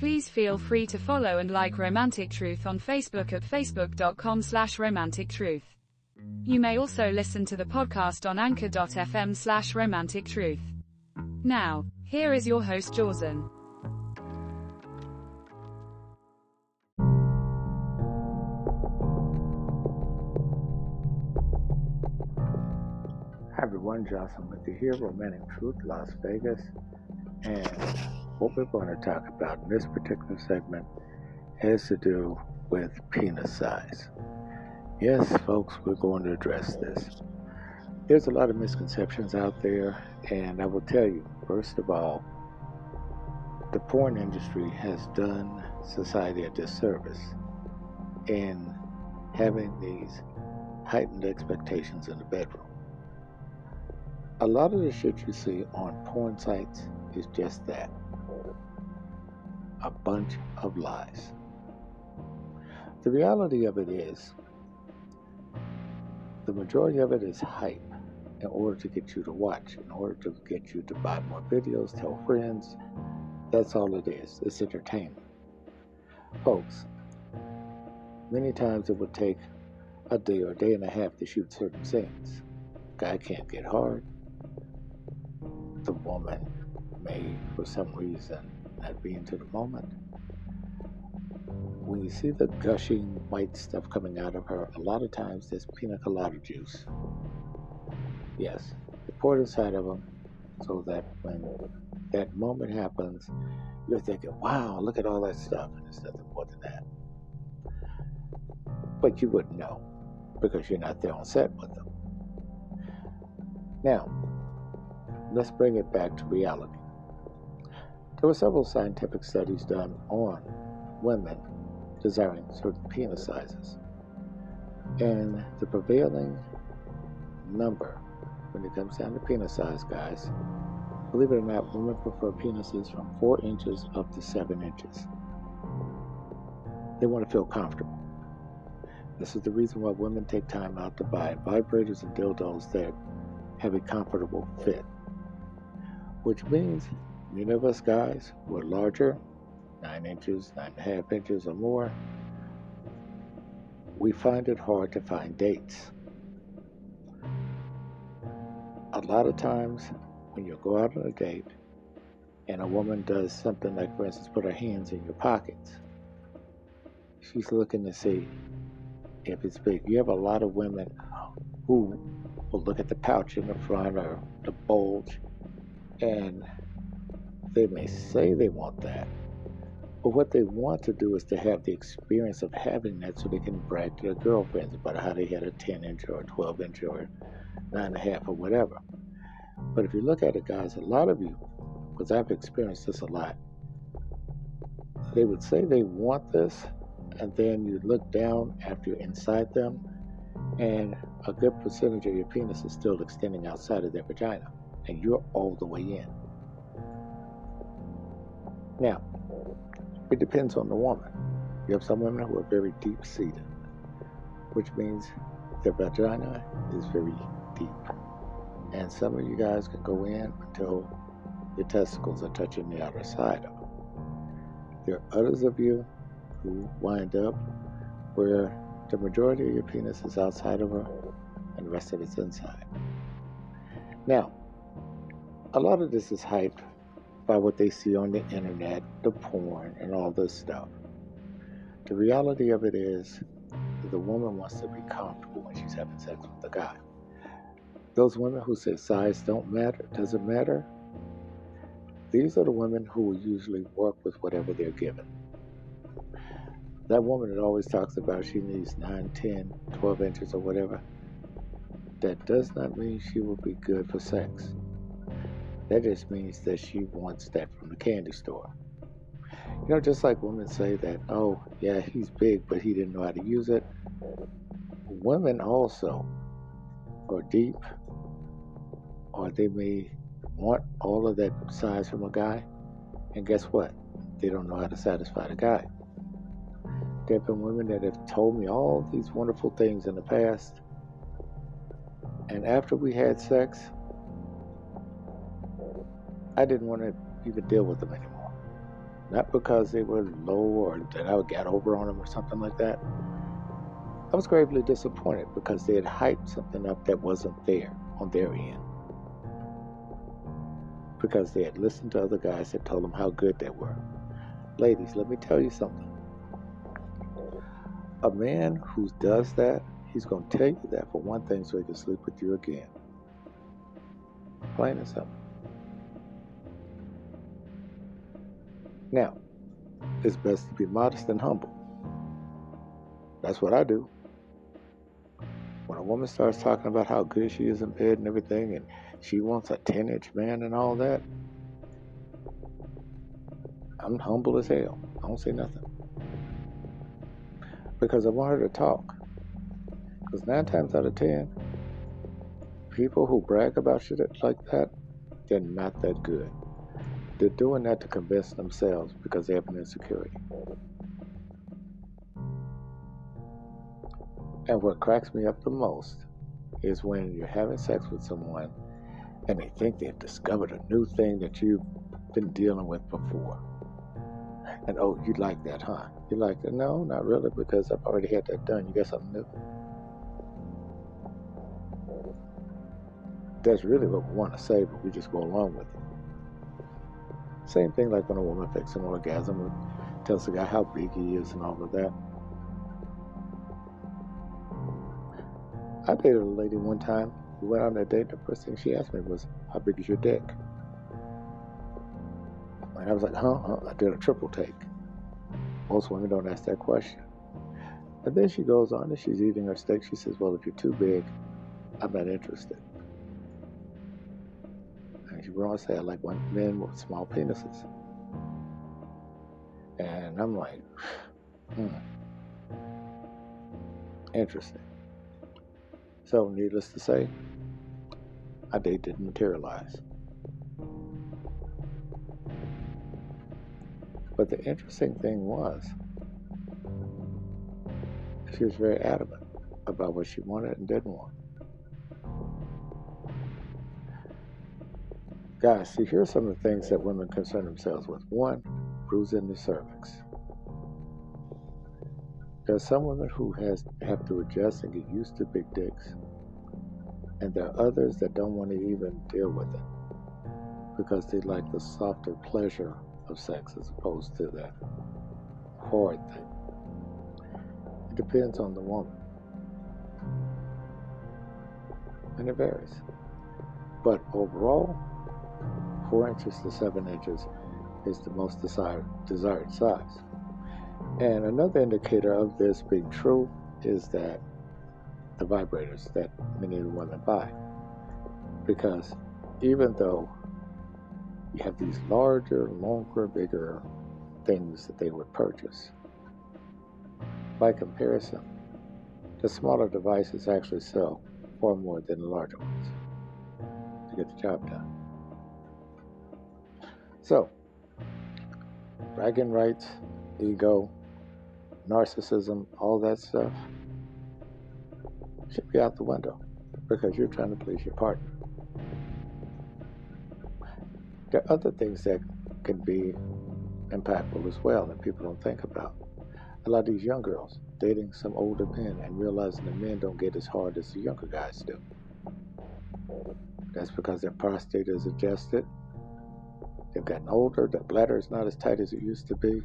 Please feel free to follow and like Romantic Truth on Facebook at facebook.com slash romantic truth. You may also listen to the podcast on anchor.fm slash romantic truth. Now, here is your host Jawson. Hi everyone, Jawson with you here, Romantic Truth, Las Vegas. And what we're going to talk about in this particular segment has to do with penis size. Yes, folks, we're going to address this. There's a lot of misconceptions out there, and I will tell you, first of all, the porn industry has done society a disservice in having these heightened expectations in the bedroom. A lot of the shit you see on porn sites is just that a bunch of lies. The reality of it is, the majority of it is hype in order to get you to watch, in order to get you to buy more videos, tell friends. That's all it is. It's entertainment. Folks, many times it would take a day or a day and a half to shoot certain scenes. Guy can't get hard the woman may, for some reason, not be into the moment. When you see the gushing white stuff coming out of her, a lot of times there's pina colada juice. Yes, they pour it inside of them so that when that moment happens, you're thinking, wow, look at all that stuff, and it's nothing more than that. But you wouldn't know because you're not there on set with them. Now, let's bring it back to reality. There were several scientific studies done on women desiring certain penis sizes. And the prevailing number when it comes down to penis size, guys, believe it or not, women prefer penises from 4 inches up to 7 inches. They want to feel comfortable. This is the reason why women take time out to buy vibrators and dildos that have a comfortable fit which means many of us guys who are larger, nine inches, nine and a half inches or more, we find it hard to find dates. A lot of times, when you go out on a date and a woman does something like, for instance, put her hands in your pockets, she's looking to see if it's big. You have a lot of women who will look at the pouch in the front or the bulge and they may say they want that, but what they want to do is to have the experience of having that so they can brag to their girlfriends about how they had a 10 inch or a 12 inch or a 9.5 or whatever. But if you look at it, guys, a lot of you, because I've experienced this a lot, they would say they want this, and then you look down after you're inside them, and a good percentage of your penis is still extending outside of their vagina and you're all the way in. Now, it depends on the woman. You have some women who are very deep seated, which means their vagina is very deep. And some of you guys can go in until your testicles are touching the outer side of them. There are others of you who wind up where the majority of your penis is outside of her and the rest of it's inside. Now, a lot of this is hyped by what they see on the internet, the porn, and all this stuff. The reality of it is, that the woman wants to be comfortable when she's having sex with the guy. Those women who say size don't matter, doesn't matter, these are the women who will usually work with whatever they're given. That woman that always talks about she needs 9, 10, 12 inches or whatever, that does not mean she will be good for sex. That just means that she wants that from the candy store. You know, just like women say that, oh, yeah, he's big, but he didn't know how to use it. Women also are deep, or they may want all of that size from a guy, and guess what? They don't know how to satisfy the guy. There have been women that have told me all these wonderful things in the past, and after we had sex, I didn't want to even deal with them anymore. Not because they were low or that I would get over on them or something like that. I was gravely disappointed because they had hyped something up that wasn't there on their end. Because they had listened to other guys that told them how good they were. Ladies, let me tell you something. A man who does that, he's going to tell you that for one thing so he can sleep with you again. Plain and simple. Now, it's best to be modest and humble. That's what I do. When a woman starts talking about how good she is in bed and everything, and she wants a 10 inch man and all that, I'm humble as hell. I don't say nothing. Because I want her to talk. Because nine times out of ten, people who brag about shit like that, they're not that good. They're doing that to convince themselves because they have an insecurity. And what cracks me up the most is when you're having sex with someone and they think they've discovered a new thing that you've been dealing with before. And oh, you like that, huh? You like that? No, not really, because I've already had that done. You got something new? That's really what we want to say, but we just go along with it. Same thing like when a woman fakes an orgasm and tells the guy how big he is and all of that. I dated a lady one time. We went on a date. The first thing she asked me was, How big is your dick? And I was like, Huh? huh? I did a triple take. Most women don't ask that question. And then she goes on and she's eating her steak. She says, Well, if you're too big, I'm not interested you were say like one men with small penises. And I'm like, hmm, interesting. So, needless to say, our date didn't materialize. But the interesting thing was, she was very adamant about what she wanted and didn't want. Guys, see, here's some of the things that women concern themselves with. One, bruising the cervix. There's some women who has have to adjust and get used to big dicks, and there are others that don't want to even deal with it because they like the softer pleasure of sex as opposed to that hard thing. It depends on the woman, and it varies. But overall, 4 inches to 7 inches is the most desired, desired size. And another indicator of this being true is that the vibrators that many of the women buy. Because even though you have these larger, longer, bigger things that they would purchase, by comparison, the smaller devices actually sell far more than the larger ones to get the job done. So, bragging rights, ego, narcissism, all that stuff should be out the window because you're trying to please your partner. There are other things that can be impactful as well that people don't think about. A lot of these young girls dating some older men and realizing the men don't get as hard as the younger guys do. That's because their prostate is adjusted They've gotten older, their bladder is not as tight as it used to be.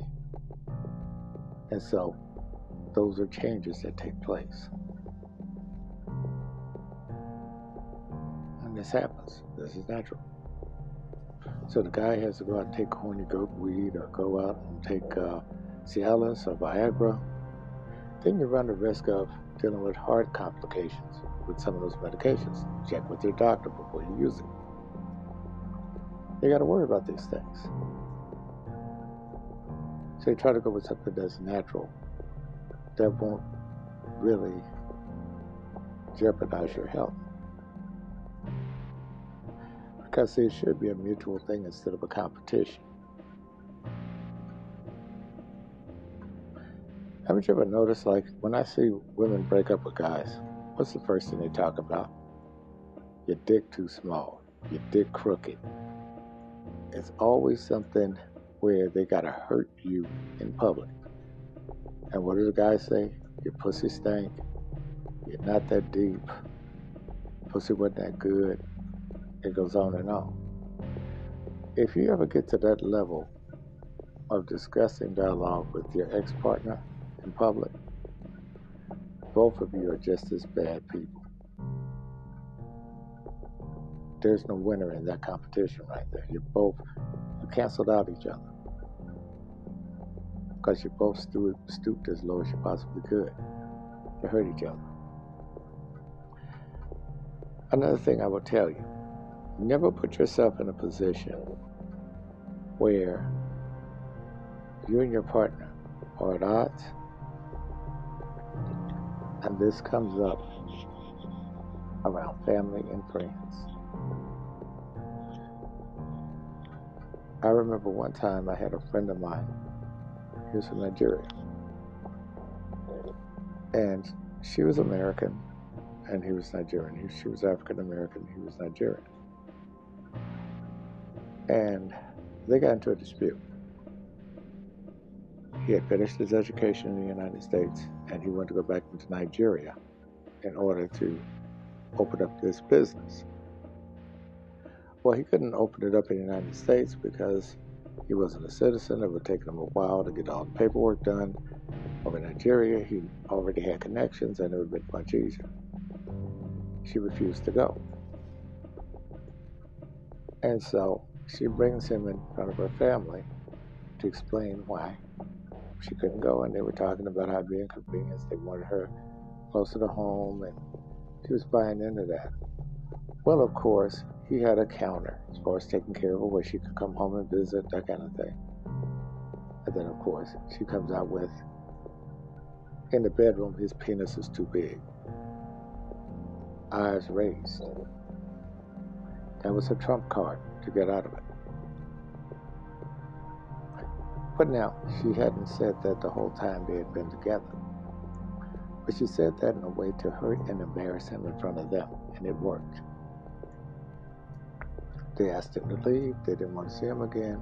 And so those are changes that take place. And this happens. This is natural. So the guy has to go out and take horny goat weed or go out and take uh, Cialis or Viagra. Then you run the risk of dealing with heart complications with some of those medications. Check with your doctor before you use it. You got to worry about these things. So you try to go with something that's natural, that won't really jeopardize your health. Because it should be a mutual thing instead of a competition. Haven't you ever noticed, like, when I see women break up with guys, what's the first thing they talk about? Your dick too small, your dick crooked. It's always something where they gotta hurt you in public. And what do the guys say? Your pussy stank. You're not that deep. Pussy wasn't that good. It goes on and on. If you ever get to that level of disgusting dialogue with your ex partner, in public, both of you are just as bad people. There's no winner in that competition right there. You're both, you canceled out each other. Because you both stooped, stooped as low as you possibly could to hurt each other. Another thing I will tell you never put yourself in a position where you and your partner are at odds and this comes up around family and friends. I remember one time I had a friend of mine, he was from Nigeria, and she was American and he was Nigerian. He, she was African American, he was Nigerian. And they got into a dispute. He had finished his education in the United States and he wanted to go back into Nigeria in order to open up this business. Well, he couldn't open it up in the United States because he wasn't a citizen. It would take him a while to get all the paperwork done. Over in Nigeria, he already had connections and it would have been much easier. She refused to go. And so she brings him in front of her family to explain why she couldn't go, and they were talking about how being inconvenienced. They wanted her closer to home, and she was buying into that. Well, of course, he had a counter as far as taking care of her, where she could come home and visit, that kind of thing. And then, of course, she comes out with, in the bedroom, his penis is too big. Eyes raised. That was her trump card to get out of it. But now, she hadn't said that the whole time they had been together. But she said that in a way to hurt and embarrass him in front of them, and it worked. They asked him to leave. They didn't want to see him again.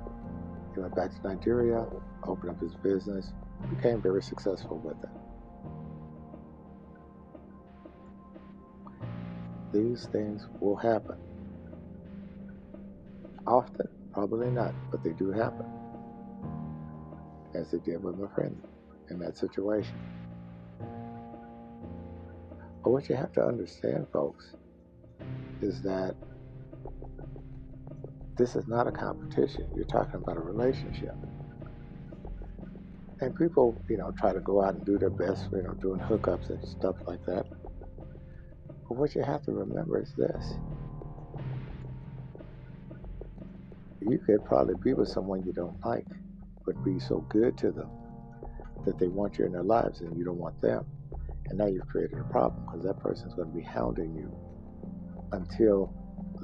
He went back to Nigeria, opened up his business, became very successful with it. These things will happen. Often, probably not, but they do happen as it did with my friend in that situation. But what you have to understand, folks, is that this is not a competition. You're talking about a relationship. And people, you know, try to go out and do their best, you know, doing hookups and stuff like that. But what you have to remember is this. You could probably be with someone you don't like but be so good to them that they want you in their lives and you don't want them. And now you've created a problem because that person's going to be hounding you until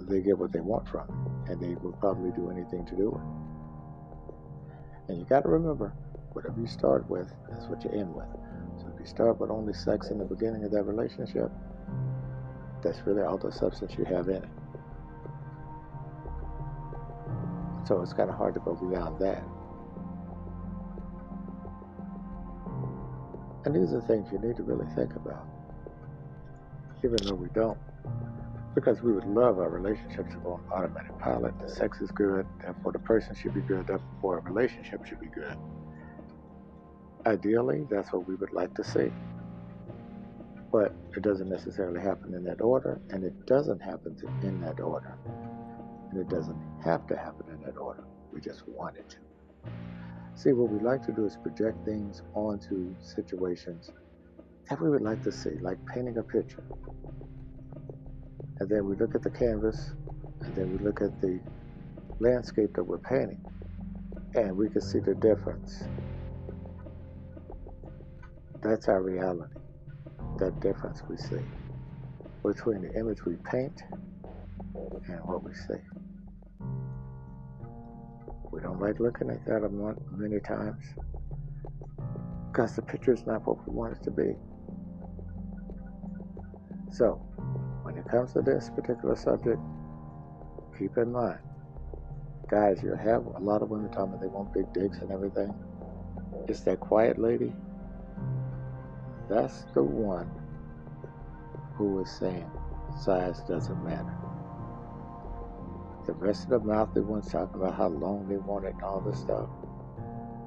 they get what they want from you. And they will probably do anything to do it. And you got to remember, whatever you start with, that's what you end with. So if you start with only sex in the beginning of that relationship, that's really all the substance you have in it. So it's kind of hard to go beyond that. And these are things you need to really think about, even though we don't. Because we would love our relationships to go on automatic pilot. The sex is good, therefore the person should be good, therefore a relationship should be good. Ideally, that's what we would like to see. But it doesn't necessarily happen in that order, and it doesn't happen in that order. And it doesn't have to happen in that order. We just want it to. See, what we like to do is project things onto situations that we would like to see, like painting a picture. And then we look at the canvas, and then we look at the landscape that we're painting, and we can see the difference That's our reality. That difference we see between the image we paint and what we see. We don't like looking at that many times because the picture is not what we want it to be. So, it comes to this particular subject, keep in mind, guys, you have a lot of women telling me they want big dicks and everything. It's that quiet lady. That's the one who is saying size doesn't matter. The rest of the mouth, they want talking about how long they want it and all this stuff.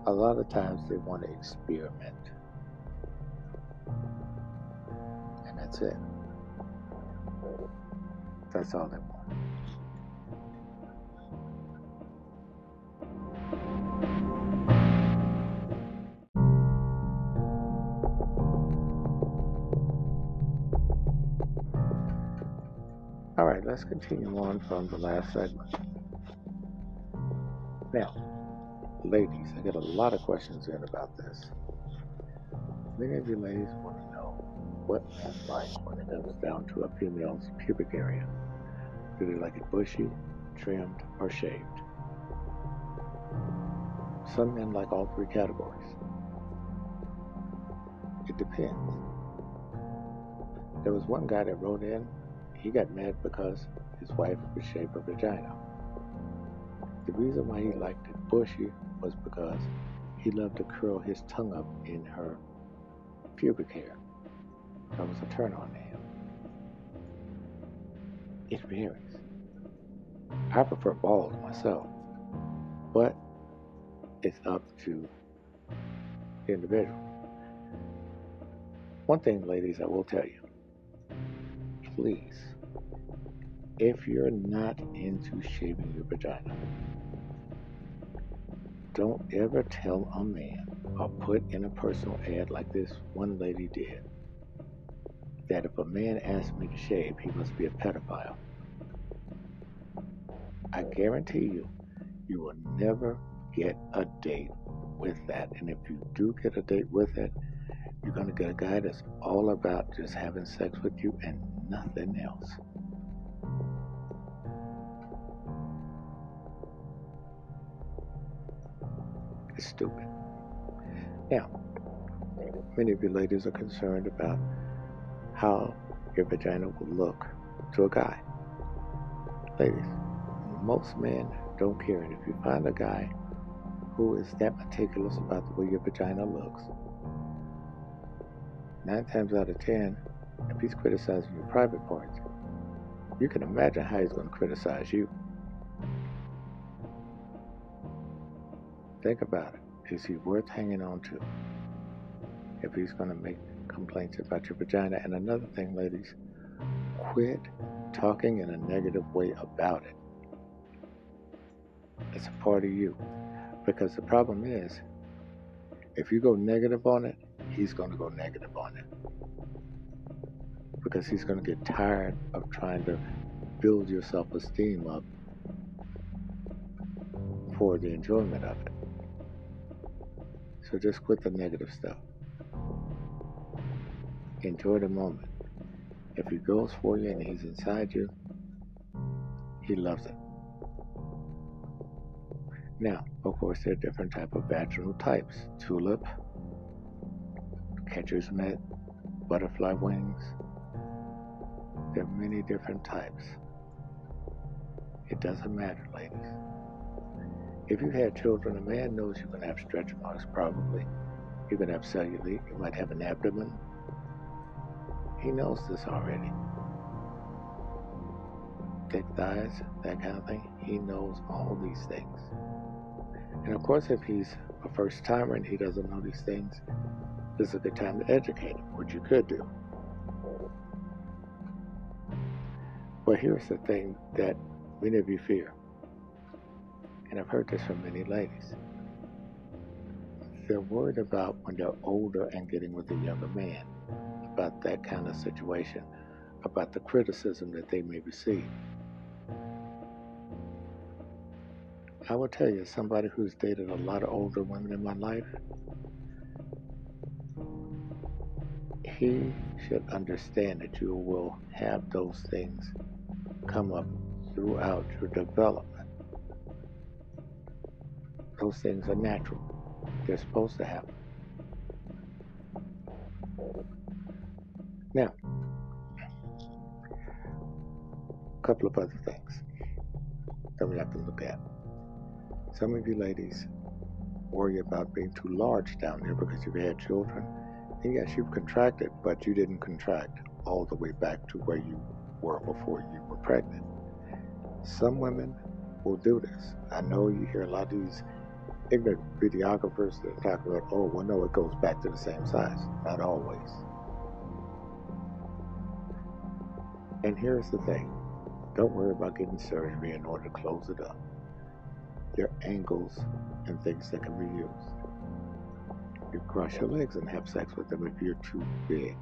A lot of times they want to experiment. And that's it. That's all they want. All right, let's continue on from the last segment. Now, ladies, I get a lot of questions in about this. Many of you ladies want to know what men like when it comes down to a female's pubic area. Do they like it bushy, trimmed, or shaved? Some men like all three categories. It depends. There was one guy that wrote in he got mad because his wife would shave her vagina. The reason why he liked it bushy was because he loved to curl his tongue up in her pubic hair. That was a turn on to him. It varies. I prefer bald myself, but it's up to the individual. One thing, ladies, I will tell you please if you're not into shaving your vagina, don't ever tell a man or put in a personal ad like this one lady did that if a man asks me to shave, he must be a pedophile. I guarantee you, you will never get a date with that. And if you do get a date with it, you're going to get a guy that's all about just having sex with you and nothing else. It's stupid. Now, many of you ladies are concerned about how your vagina will look to a guy. Ladies, most men don't care. And if you find a guy who is that meticulous about the way your vagina looks, nine times out of ten, if he's criticizing your private parts, you can imagine how he's going to criticize you. Think about it. Is he worth hanging on to? If he's going to make complaints about your vagina. And another thing, ladies, quit talking in a negative way about it. It's a part of you. Because the problem is, if you go negative on it, he's going to go negative on it. Because he's going to get tired of trying to build your self esteem up for the enjoyment of it. So just quit the negative stuff. Enjoy the moment. If he goes for you and he's inside you, he loves it. Now, of course, there are different type of vaginal types. Tulip, catcher's mitt, butterfly wings. There are many different types. It doesn't matter, ladies. If you had children, a man knows you're going to have stretch marks probably. You're going to have cellulite. You might have an abdomen. He knows this already. Thick thighs, that kind of thing. He knows all these things. And of course, if he's a first timer and he doesn't know these things, this is a good time to educate him, which you could do. But here's the thing that many of you fear and I've heard this from many ladies. They're worried about when they're older and getting with a younger man, about that kind of situation, about the criticism that they may receive. I will tell you, somebody who's dated a lot of older women in my life, he should understand that you will have those things come up throughout your development. Those things are natural. They're supposed to happen. Now, a couple of other things that we have to look at. Some of you ladies worry about being too large down there because you've had children. And yes, you've contracted, but you didn't contract all the way back to where you were before you were pregnant. Some women will do this. I know you hear a lot of these ignorant videographers that talk about, oh, well, no, it goes back to the same size. Not always. And here's the thing don't worry about getting surgery in order to close it up. There are angles and things that can be used. You cross your legs and have sex with them if you're too big.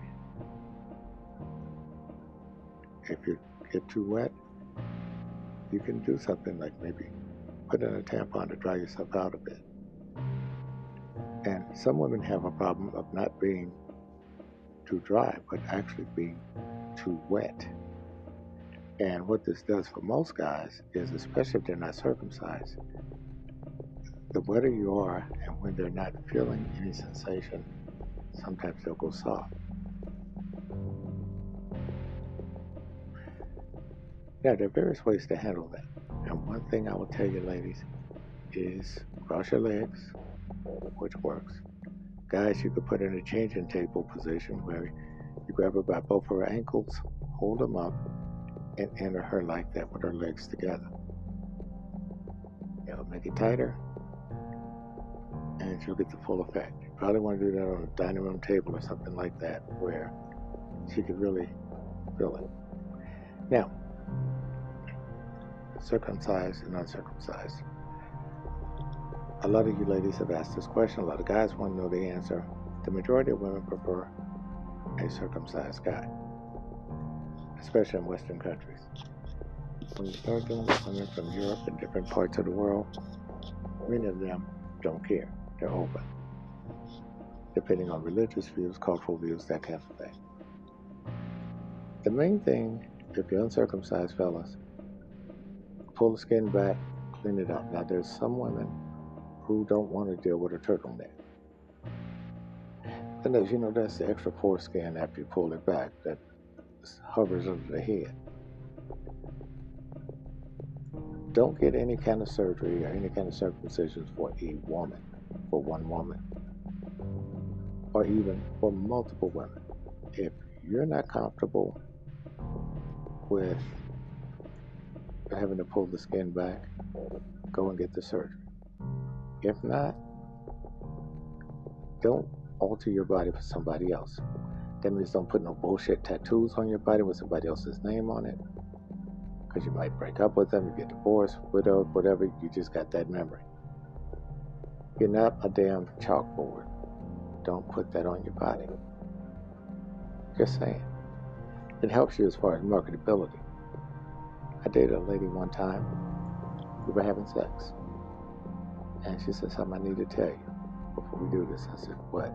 If you get too wet, you can do something like maybe put in a tampon to dry yourself out a bit. And some women have a problem of not being too dry, but actually being too wet. And what this does for most guys is, especially if they're not circumcised, the wetter you are and when they're not feeling any sensation, sometimes they'll go soft. Now, there are various ways to handle that. And one thing I will tell you, ladies, is cross your legs, which works. Guys, you could put in a changing table position where you grab her by both her ankles, hold them up, and enter her like that with her legs together. It'll make it tighter, and she'll get the full effect. You probably want to do that on a dining room table or something like that where she could really feel it. Now, circumcised and uncircumcised. A lot of you ladies have asked this question. A lot of guys want to know the answer. The majority of women prefer a circumcised guy especially in Western countries. When you dealing with women from Europe and different parts of the world, many of them don't care. They're open. Depending on religious views, cultural views, that kind of thing. The main thing, if you're uncircumcised fellas, pull the skin back, clean it up. Now, there's some women who don't want to deal with a turtleneck. And as you know, that's the extra foreskin after you pull it back that hovers over the head. Don't get any kind of surgery or any kind of circumcision for a woman, for one woman, or even for multiple women. If you're not comfortable with having to pull the skin back, go and get the surgery. If not, don't alter your body for somebody else. That means don't put no bullshit tattoos on your body with somebody else's name on it. Because you might break up with them, you get divorced, widowed, whatever, you just got that memory. You're not a damn chalkboard. Don't put that on your body. Just saying. It helps you as far as marketability. I dated a lady one time. We were having sex. And she said something I need to tell you before we do this. I said, What?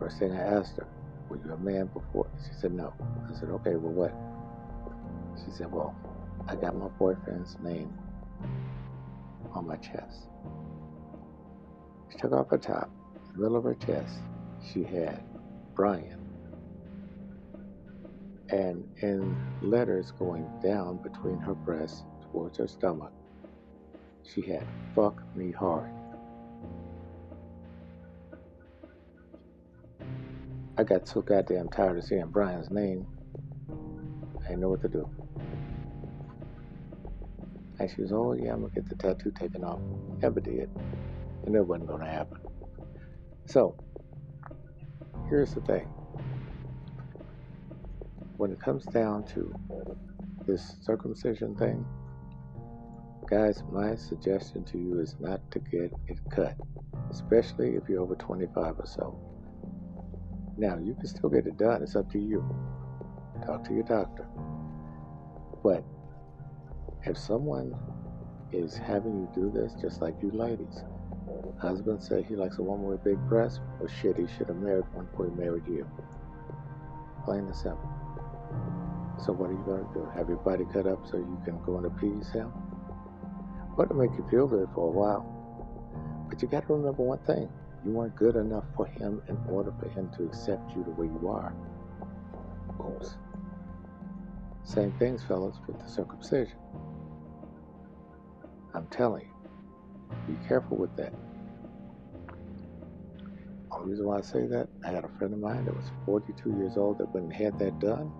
First thing I asked her, were you a man before? She said, No. I said, Okay, well, what? She said, Well, I got my boyfriend's name on my chest. She took off her top, the middle of her chest, she had Brian. And in letters going down between her breasts towards her stomach, she had fuck me hard. I got so goddamn tired of seeing Brian's name. I didn't know what to do. And she was, oh yeah, I'm gonna get the tattoo taken off. Never did. And it wasn't gonna happen. So, here's the thing. When it comes down to this circumcision thing, guys, my suggestion to you is not to get it cut, especially if you're over 25 or so. Now, you can still get it done. It's up to you. Talk to your doctor. But if someone is having you do this, just like you ladies, husband said he likes a woman with big breasts, well, shit, he should have married one before he married you. plain and simple. So what are you going to do? Have your body cut up so you can go and appease him? What to make you feel good for a while. But you got to remember one thing. You weren't good enough for him in order for him to accept you the way you are. Oops. Same things, fellas, with the circumcision. I'm telling you, be careful with that. Only reason why I say that, I had a friend of mine that was 42 years old that went and had that done.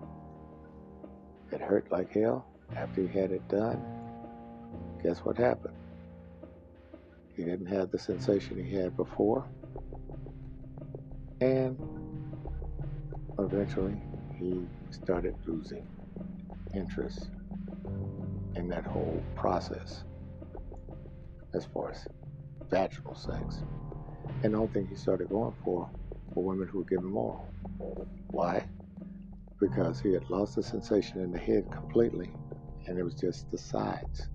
It hurt like hell. After he had it done, guess what happened? He didn't have the sensation he had before. And eventually, he started losing interest in that whole process as far as vaginal sex. And the only thing he started going for were women who were giving more. Why? Because he had lost the sensation in the head completely, and it was just the sides.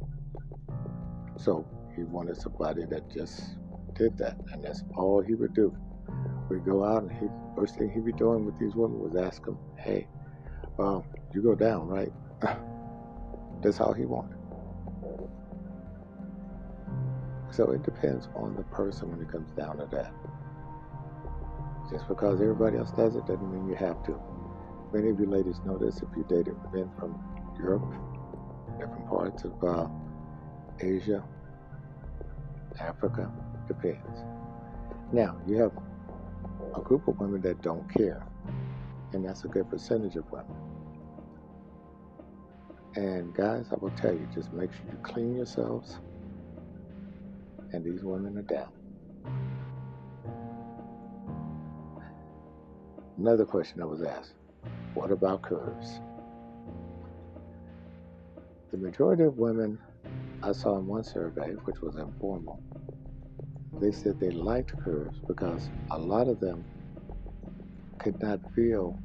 So he wanted somebody that just did that, and that's all he would do. We'd go out, and he first thing he'd be doing with these women was ask them, "Hey, um, you go down, right?" that's all he wanted. So it depends on the person when it comes down to that. Just because everybody else does it doesn't mean you have to. Many of you ladies know this if you dated men from Europe, different parts of uh, Asia, Africa, depends. Now, you have a group of women that don't care, and that's a good percentage of women. And guys, I will tell you, just make sure you clean yourselves and these women are down. Another question I was asked what about curves? The majority of women I saw in one survey, which was informal, they said they liked curves because a lot of them could not feel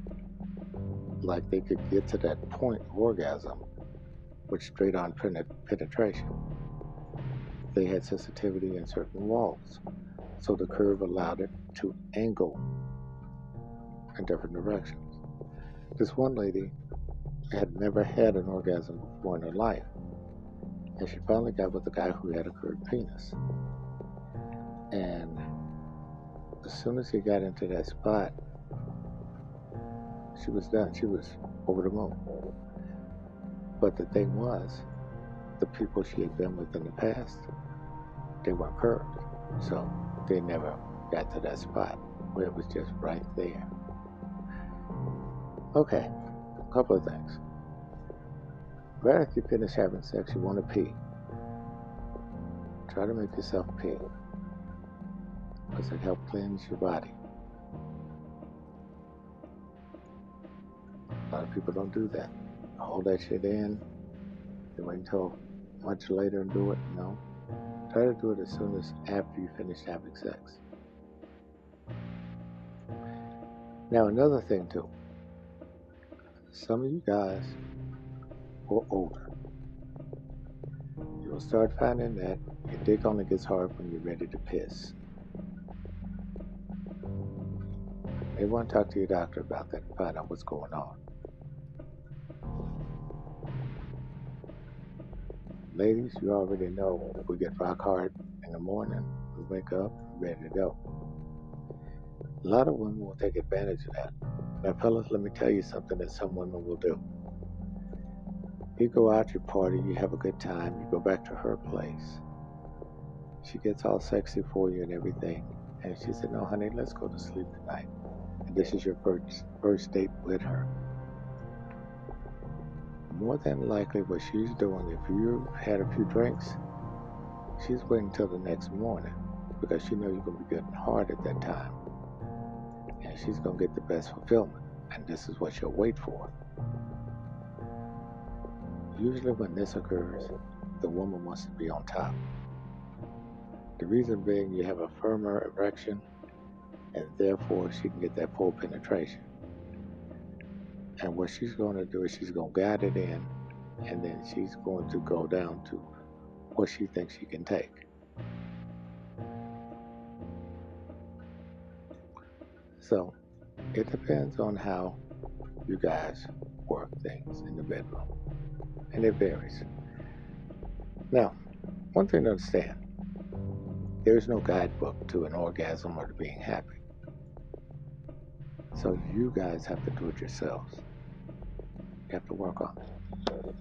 like they could get to that point of orgasm with straight on penetration they had sensitivity in certain walls. So the curve allowed it to angle in different directions. This one lady had never had an orgasm before in her life. And she finally got with a guy who had a curved penis. And as soon as he got into that spot, she was done. She was over the moon. But the thing was, the people she had been with in the past they weren't curved. So they never got to that spot where it was just right there. Okay, a couple of things. Right after you finish having sex, you want to pee. Try to make yourself pee because it helps cleanse your body. A lot of people don't do that. Hold that shit in. They wait until much later and do it. No. Try to do it as soon as after you finish having sex. Now, another thing, too. Some of you guys are older. You'll start finding that your dick only gets hard when you're ready to piss. Maybe want to talk to your doctor about that and find out what's going on. Ladies, you already know we get rock hard in the morning, we wake up, ready to go. A lot of women will take advantage of that. Now, fellas, let me tell you something that some women will do. You go out, you party, you have a good time, you go back to her place. She gets all sexy for you and everything. And she said, No, honey, let's go to sleep tonight. And this is your first, first date with her more than likely what she's doing, if you've had a few drinks, she's waiting till the next morning because she knows you're going to be getting hard at that time. And she's going to get the best fulfillment. And this is what she'll wait for. Usually, when this occurs, the woman wants to be on top. The reason being, you have a firmer erection, and therefore she can get that full penetration. And what she's going to do is she's going to guide it in, and then she's going to go down to what she thinks she can take. So it depends on how you guys work things in the bedroom. And it varies. Now, one thing to understand there's no guidebook to an orgasm or to being happy. So you guys have to do it yourselves. You have to work on it.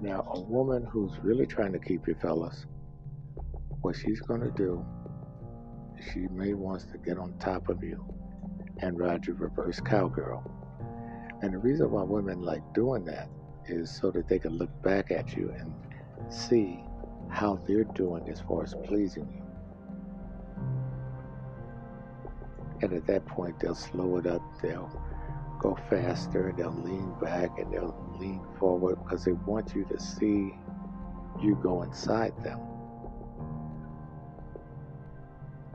Now, a woman who's really trying to keep you fellas, what she's going to do, she may wants to get on top of you and Roger reverse cowgirl. And the reason why women like doing that is so that they can look back at you and see how they're doing as far as pleasing you. And at that point, they'll slow it up, they'll go faster, they'll lean back, and they'll lean forward because they want you to see you go inside them.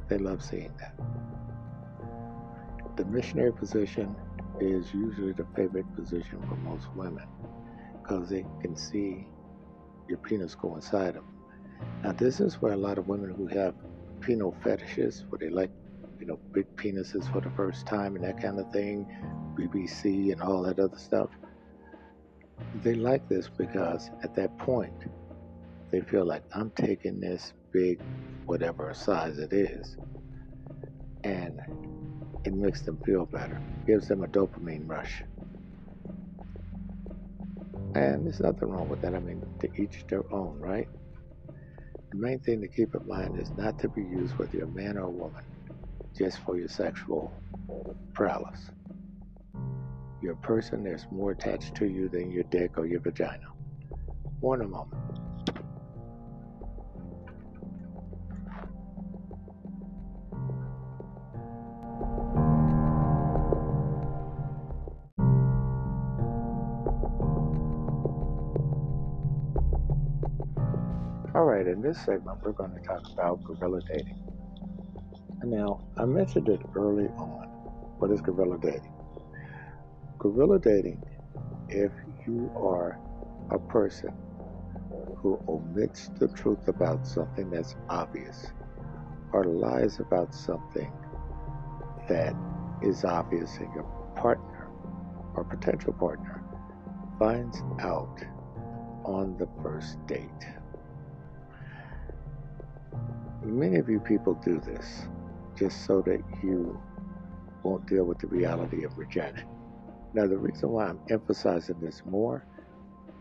They love seeing that. The missionary position is usually the favorite position for most women because they can see your penis go inside them. Now, this is where a lot of women who have penile fetishes, where they like, you know, big penises for the first time and that kind of thing, BBC and all that other stuff, they like this because at that point, they feel like I'm taking this big, whatever size it is, and it makes them feel better, gives them a dopamine rush. And there's nothing wrong with that. I mean, to each their own, right? The main thing to keep in mind is not to be used whether you're a man or a woman just for your sexual prowess. You're a person, there's more attached to you than your dick or your vagina. In a moment. All right, in this segment, we're going to talk about guerilla dating. Now, I mentioned it early on. What is guerilla dating? Guerilla dating, if you are a person who omits the truth about something that's obvious or lies about something that is obvious and your partner or potential partner finds out on the first date. Many of you people do this just so that you won't deal with the reality of rejection. Now, the reason why I'm emphasizing this more,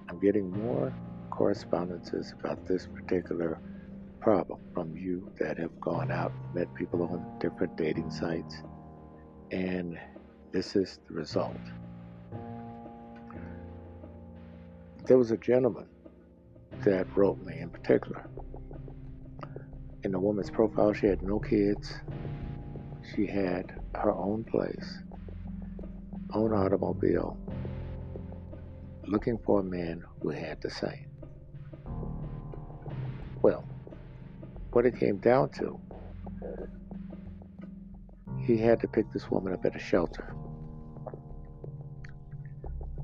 I'm getting more correspondences about this particular problem from you that have gone out, met people on different dating sites, and this is the result. There was a gentleman that wrote me in particular. In the woman's profile, she had no kids. She had her own place own automobile looking for a man who had the same. Well, what it came down to, he had to pick this woman up at a shelter.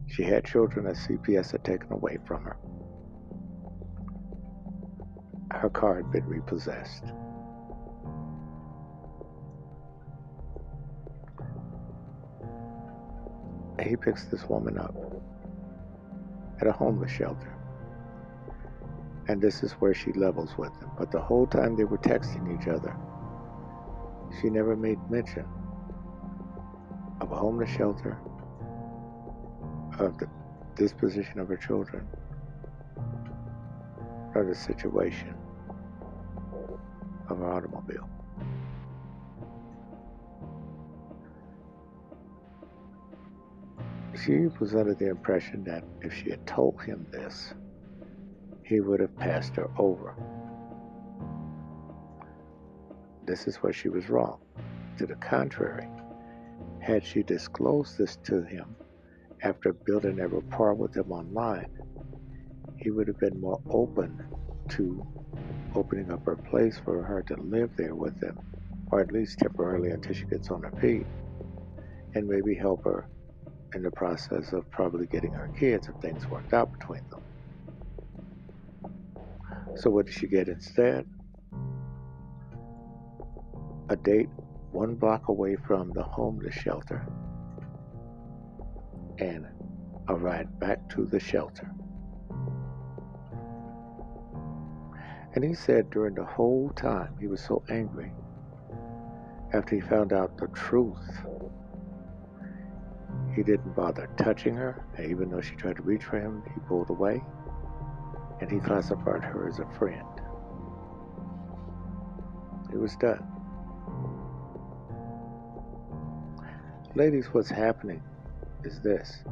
She had children that CPS had taken away from her. Her car had been repossessed. he picks this woman up at a homeless shelter. And this is where she levels with him. But the whole time they were texting each other, she never made mention of a homeless shelter, of the disposition of her children, or the situation of her automobile. She was under the impression that if she had told him this, he would have passed her over. This is where she was wrong. To the contrary, had she disclosed this to him after building a rapport with him online, he would have been more open to opening up her place for her to live there with them, or at least temporarily until she gets on her feet, and maybe help her in the process of probably getting her kids if things worked out between them. So, what did she get instead? A date one block away from the homeless shelter and a ride back to the shelter. And he said during the whole time he was so angry after he found out the truth. He didn't bother touching her, and even though she tried to reach for him, he pulled away, and he classified her as a friend. It was done. Ladies, what's happening is this.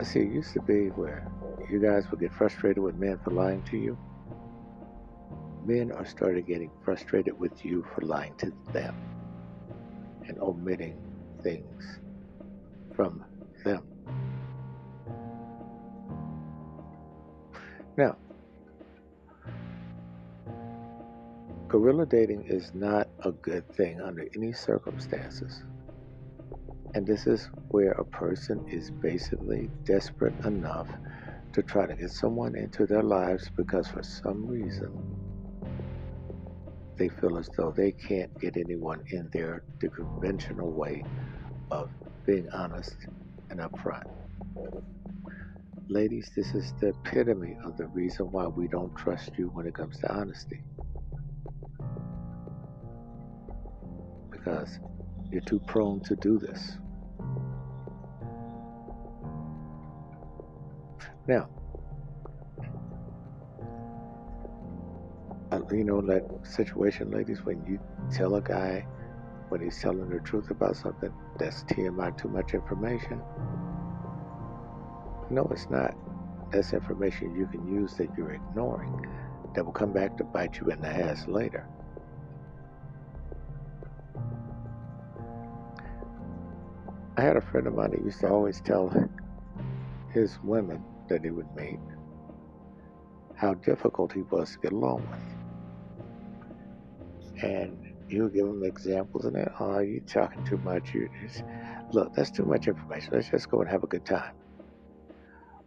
I see, it used to be where you guys will get frustrated with men for lying to you. Men are started getting frustrated with you for lying to them and omitting things from them. Now, Guerrilla dating is not a good thing under any circumstances. And this is where a person is basically desperate enough to try to get someone into their lives because for some reason they feel as though they can't get anyone in there the conventional way of being honest and upfront. Ladies, this is the epitome of the reason why we don't trust you when it comes to honesty. because you're too prone to do this. Now, uh, you know that situation, ladies, when you tell a guy when he's telling the truth about something that's TMI, too much information. No, it's not. That's information you can use that you're ignoring that will come back to bite you in the ass later. I had a friend of mine that used to always tell his women that he would meet how difficult he was to get along with. And would give them examples and then, oh, you're talking too much. You just, look, that's too much information. Let's just go and have a good time.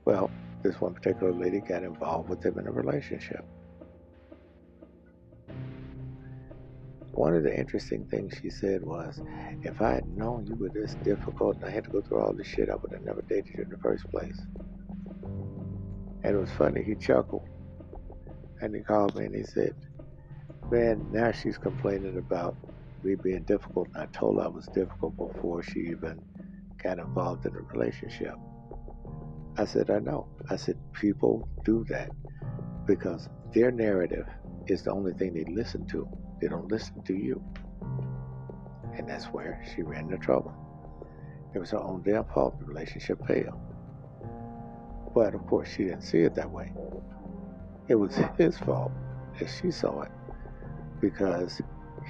Well, this one particular lady got involved with him in a relationship. One of the interesting things she said was, if I had known you were this difficult and I had to go through all this shit, I would have never dated you in the first place. And it was funny, he chuckled. And he called me and he said, Man, now she's complaining about me being difficult. And I told her I was difficult before she even got involved in a relationship. I said, I know. I said, people do that because their narrative is the only thing they listen to. They don't listen to you. And that's where she ran into trouble. It was her own damn fault the relationship failed. But of course, she didn't see it that way. It was his fault as she saw it because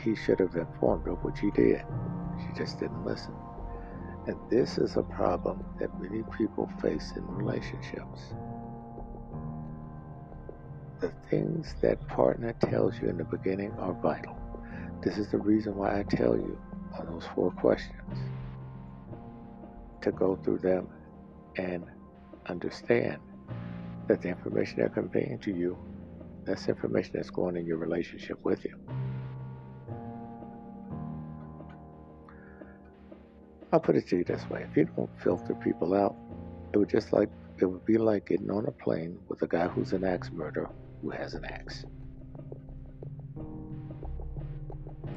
he should have informed her, which he did. She just didn't listen. And this is a problem that many people face in relationships the things that partner tells you in the beginning are vital. This is the reason why I tell you on those four questions to go through them and understand that the information they're conveying to you, that's information that's going in your relationship with you. I'll put it to you this way. If you don't filter people out, it would just like it would be like getting on a plane with a guy who's an axe murderer who has an axe.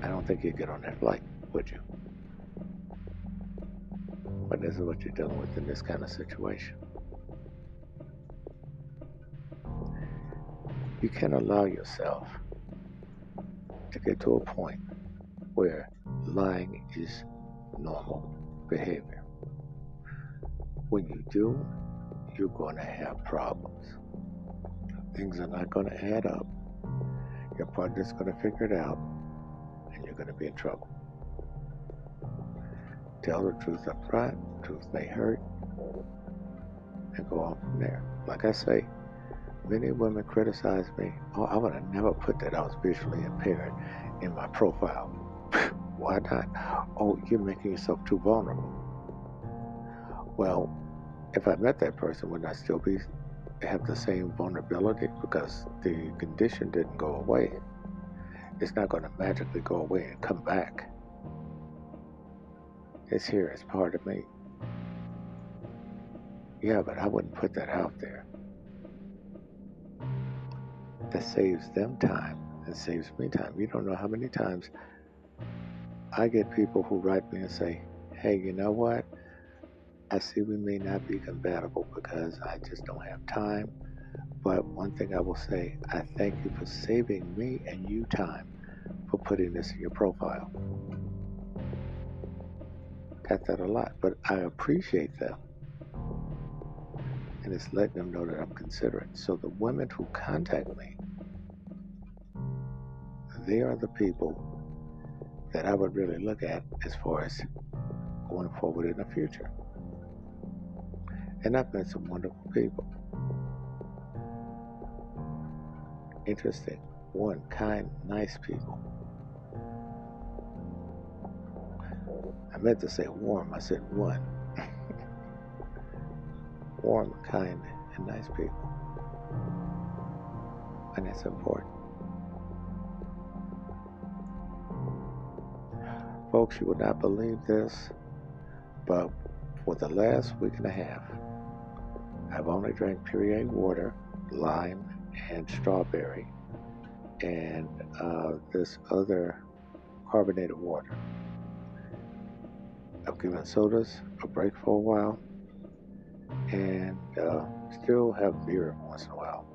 I don't think you'd get on that flight, would you? But this is what you're dealing with in this kind of situation. You can't allow yourself to get to a point where lying is normal behavior. When you do, you're going to have problems things are not going to add up. Your partner's going to figure it out, and you're going to be in trouble. Tell the truth up front. Truth may hurt, and go on from there. Like I say, many women criticize me. Oh, I would have never put that I was visually impaired in my profile. Why not? Oh, you're making yourself too vulnerable. Well, if I met that person, would I still be have the same vulnerability because the condition didn't go away. It's not going to magically go away and come back. It's here, it's part of me. Yeah, but I wouldn't put that out there. That saves them time and saves me time. You don't know how many times I get people who write me and say, hey, you know what? I see we may not be compatible because I just don't have time. But one thing I will say, I thank you for saving me and you time for putting this in your profile. Got that a lot, but I appreciate them. And it's letting them know that I'm considerate. So the women who contact me, they are the people that I would really look at as far as going forward in the future. And I've met some wonderful people. Interesting, one, kind, nice people. I meant to say warm, I said one. Warm, kind, and nice people. And it's important. Folks, you would not believe this, but for the last week and a half, I've only drank Perrier water, lime, and strawberry, and uh, this other carbonated water. I've given sodas a break for a while, and uh, still have beer once in a while.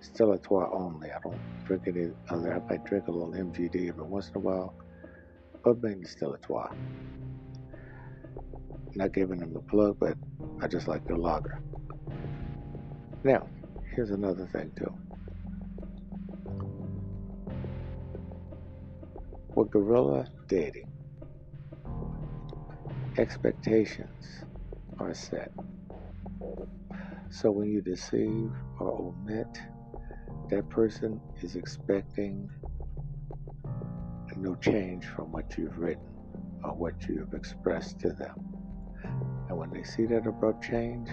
Stella Artois only. I don't drink any other. I drink a little MGD every once in a while but mainly Stella Artois. Not giving them the plug, but I just like their lager. Now, here's another thing too. With guerilla dating, expectations are set. So when you deceive or omit, that person is expecting no change from what you've written or what you've expressed to them. And when they see that abrupt change,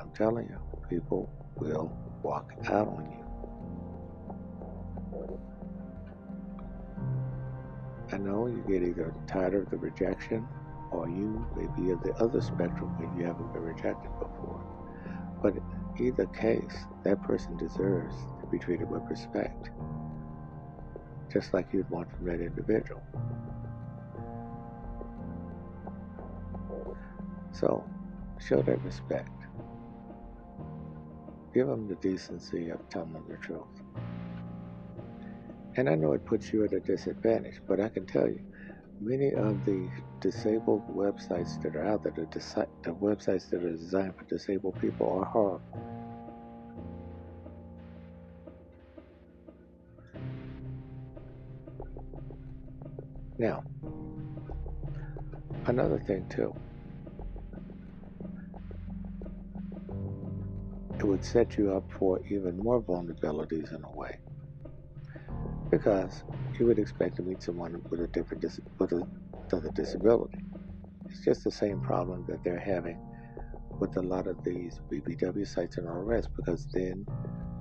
I'm telling you, people will walk out on you. I know you get either tired of the rejection or you may be of the other spectrum where you haven't been rejected before. But either case, that person deserves to be treated with respect just like you'd want from that individual. So, show that respect. Give them the decency of telling them the truth. And I know it puts you at a disadvantage, but I can tell you, many of the disabled websites that are out there, the, desi- the websites that are designed for disabled people, are horrible. Now, another thing too. It would set you up for even more vulnerabilities in a way. Because you would expect to meet someone with a different dis- with a, with a disability. It's just the same problem that they're having with a lot of these BBW sites and all the rest, because then,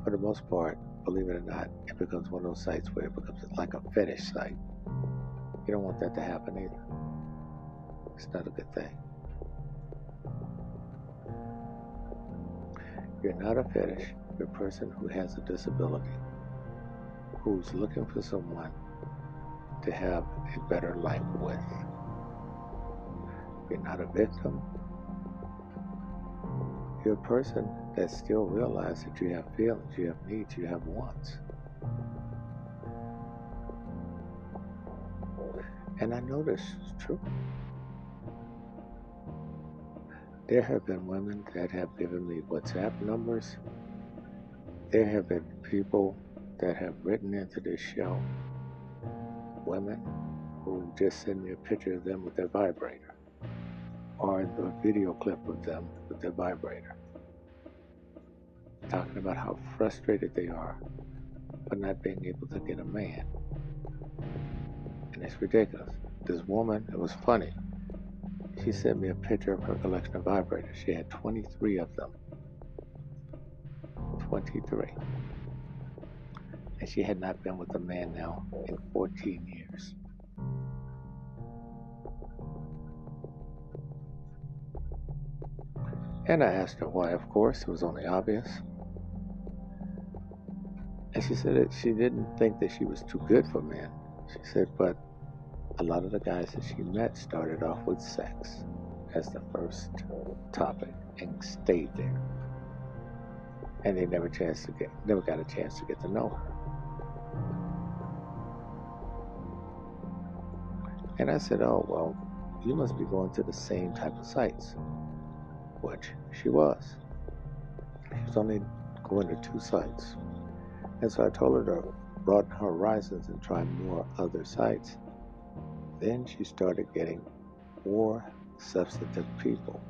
for the most part, believe it or not, it becomes one of those sites where it becomes like a fetish site. You don't want that to happen either. It's not a good thing. You're not a fetish. You're a person who has a disability, who's looking for someone to have a better life with. You're not a victim. You're a person that still realizes that you have feelings, you have needs, you have wants. And I know this is true. There have been women that have given me WhatsApp numbers. There have been people that have written into this show, women who just send me a picture of them with their vibrator or a video clip of them with their vibrator, talking about how frustrated they are for not being able to get a man and it's ridiculous. This woman, it was funny. She sent me a picture of her collection of vibrators. She had 23 of them. 23. And she had not been with a man now in 14 years. And I asked her why, of course, it was only obvious. And she said that she didn't think that she was too good for men. She said, but a lot of the guys that she met started off with sex as the first topic and stayed there. And they never chance to get never got a chance to get to know her. And I said, Oh well, you must be going to the same type of sites. Which she was. She was only going to two sites. And so I told her to broaden her horizons and try more other sites. Then she started getting more substantive people,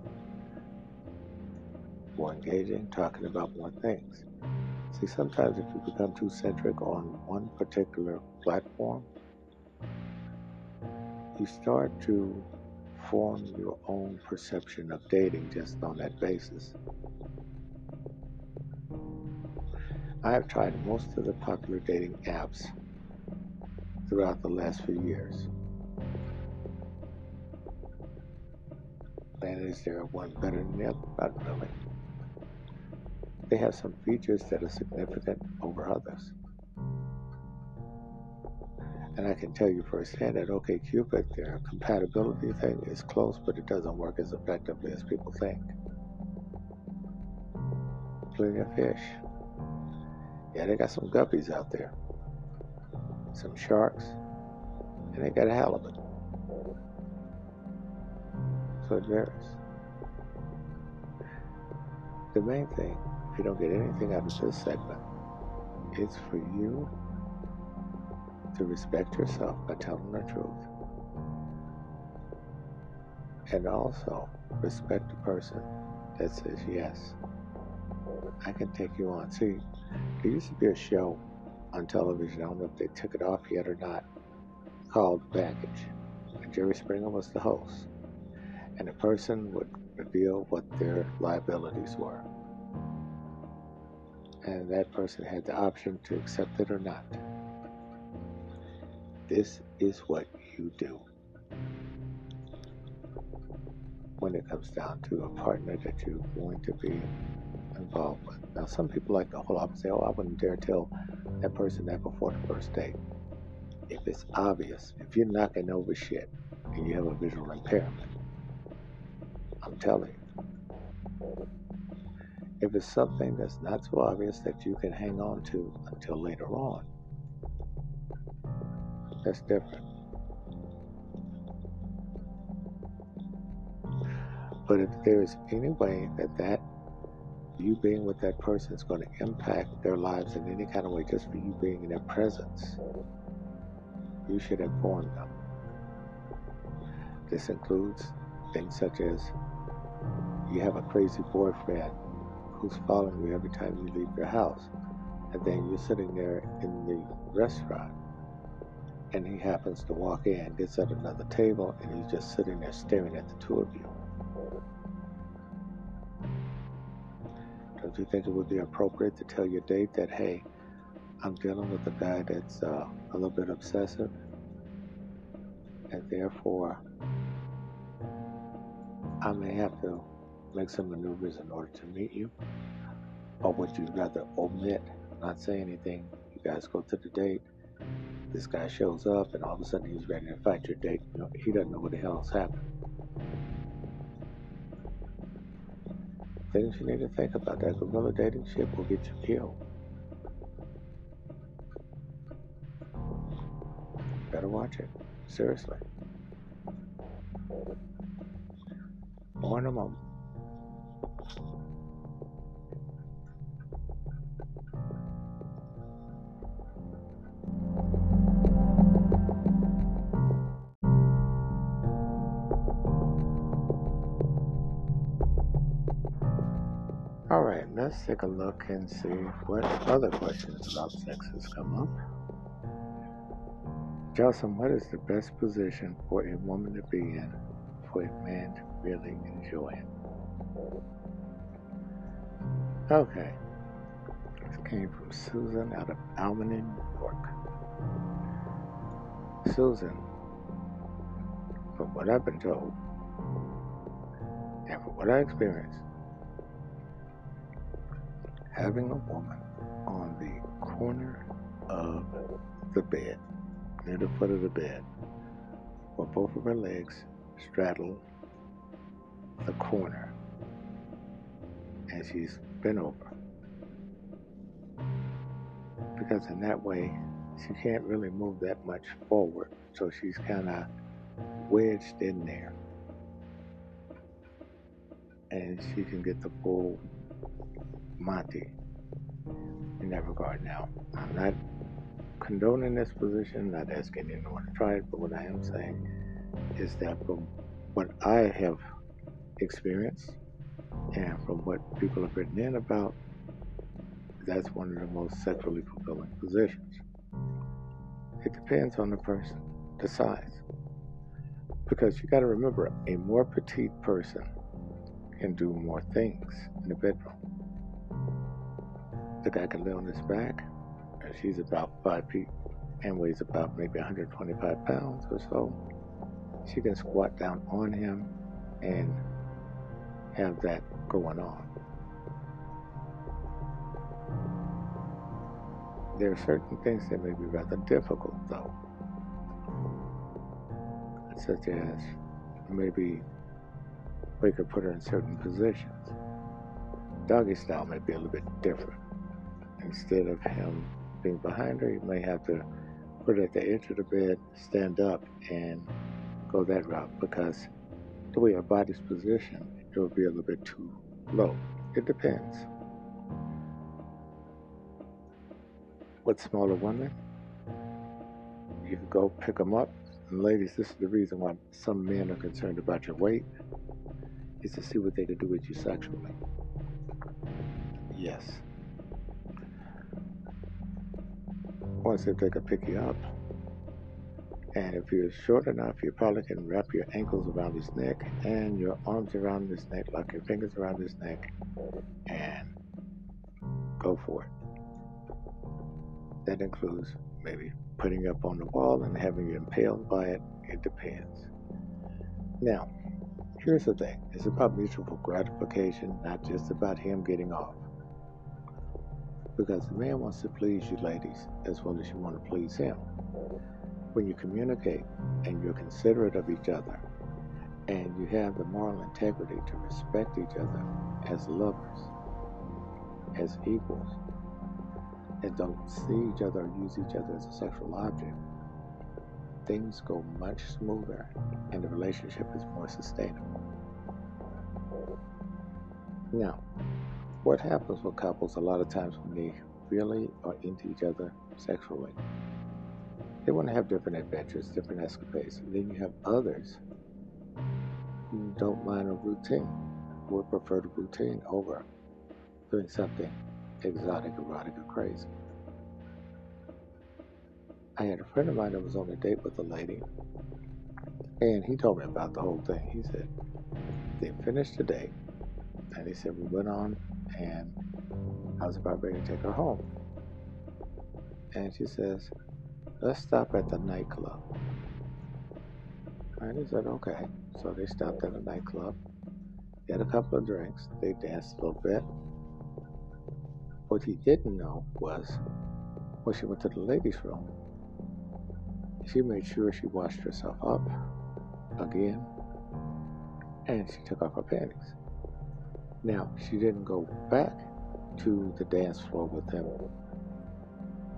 more engaging, talking about more things. See, sometimes if you become too centric on one particular platform, you start to form your own perception of dating just on that basis. I have tried most of the popular dating apps throughout the last few years. And is there one better than the other? Not really. They have some features that are significant over others. And I can tell you firsthand that OkCupid, their compatibility thing is close, but it doesn't work as effectively as people think. Plenty of fish. Yeah, they got some guppies out there, some sharks, and they got a halibut. So it varies. The main thing, you don't get anything out of this segment, It's for you to respect yourself by telling the truth. And also respect the person that says yes. I can take you on. See, there used to be a show on television, I don't know if they took it off yet or not, called Baggage. And Jerry Springer was the host. And the person would reveal what their liabilities were. And that person had the option to accept it or not. This is what you do when it comes down to a partner that you're going to be involved with. Now, some people like to hold up and say, oh, I wouldn't dare tell that person that before the first date. If it's obvious, if you're knocking over shit and you have a visual impairment, I'm telling you. If it's something that's not so obvious that you can hang on to until later on, that's different. But if there's any way that that you being with that person is going to impact their lives in any kind of way just for you being in their presence, you should inform them. This includes things such as you have a crazy boyfriend who's following you every time you leave your house, and then you're sitting there in the restaurant and he happens to walk in, gets at another table, and he's just sitting there staring at the two of you. Don't you think it would be appropriate to tell your date that, hey, I'm dealing with a guy that's uh, a little bit obsessive, and therefore I may have to make some maneuvers in order to meet you? Or would you rather omit, not say anything? You guys go to the date, this guy shows up and all of a sudden he's ready to fight your date. You know, he doesn't know what the hell's happened. Things you need to think about. That guerilla dating ship will get you killed. Better watch it. Seriously. More in a. All right, let's take a look and see what other questions about sex has come up. Jocelyn, what is the best position for a woman to be in for a man to really enjoy it? Okay. This came from Susan out of Albany, New York. Susan, from what I've been told, and from what I experienced, having a woman on the corner of the bed, near the foot of the bed, where both of her legs straddle the corner and she's bent over. Because in that way, she can't really move that much forward, so she's kind of wedged in there. And she can get the full Monty in that regard. Now, I'm not condoning this position, not asking anyone to try it, but what I am saying is that from what I have experienced and from what people have written in about, that's one of the most sexually fulfilling positions. It depends on the person, the size. Because you got to remember, a more petite person can do more things in the bedroom. The guy can lay on his back, and she's about five feet and weighs about maybe 125 pounds or so. She can squat down on him and have that going on. There are certain things that may be rather difficult, though, such as maybe we could put her in certain positions. Doggy style may be a little bit different. Instead of him being behind her, you may have to put her at the edge of the bed, stand up, and go that route because the way her body's positioned, it will be a little bit too low. It depends. With smaller women, you can go pick them up. And ladies, this is the reason why some men are concerned about your weight, is to see what they can do with you sexually. Yes. Once if they can pick you up, and if you're short enough, you probably can wrap your ankles around his neck and your arms around his neck, lock your fingers around his neck, and go for it. That includes maybe putting up on the wall and having you impaled by it. It depends. Now, here's the thing it's about mutual gratification, not just about him getting off. Because the man wants to please you, ladies, as well as you want to please him when you communicate and you're considerate of each other and you have the moral integrity to respect each other as lovers, as equals, and don't see each other or use each other as a sexual object, things go much smoother and the relationship is more sustainable. Now, what happens with couples a lot of times when they really are into each other sexually they want to have different adventures, different escapades. And then you have others who don't mind a routine, would prefer the routine over doing something exotic, erotic, or crazy. I had a friend of mine that was on a date with a lady, and he told me about the whole thing. He said they finished the date, and he said we went on, and I was about ready to take her home. And she says, let's stop at the nightclub. And he said, okay. So they stopped at a nightclub, had a couple of drinks, they danced a little bit. What he didn't know was when she went to the ladies' room, she made sure she washed herself up again and she took off her panties. Now, she didn't go back to the dance floor with him,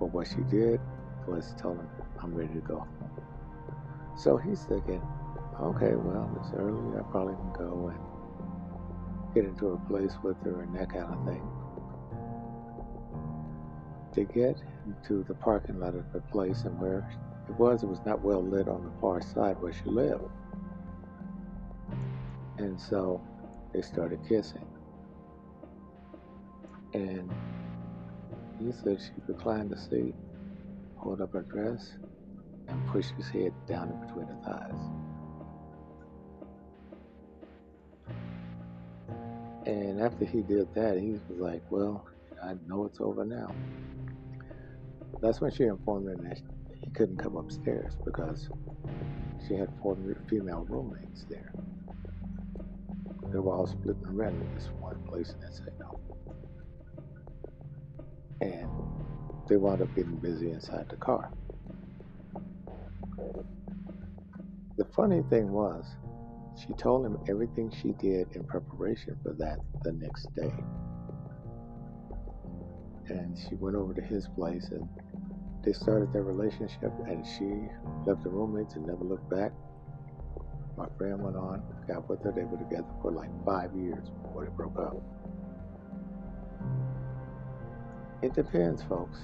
but what she did was tell him I'm ready to go. So he's thinking, okay, well, it's early. I probably can go and get into a place with her and that kind of thing. To get to the parking lot of the place and where it was, it was not well lit on the far side where she lived. And so they started kissing. And he said she reclined the seat pulled up her dress, and pushed his head down in between her thighs. And after he did that, he was like, Well, I know it's over now. That's when she informed him that he couldn't come upstairs because she had four female roommates there. They were all splitting rent in this one place, and they said no. And they wound up getting busy inside the car. The funny thing was, she told him everything she did in preparation for that the next day. And she went over to his place and they started their relationship and she left the roommates and never looked back. My friend went on, got with her. They were together for like five years before they broke up. It depends, folks.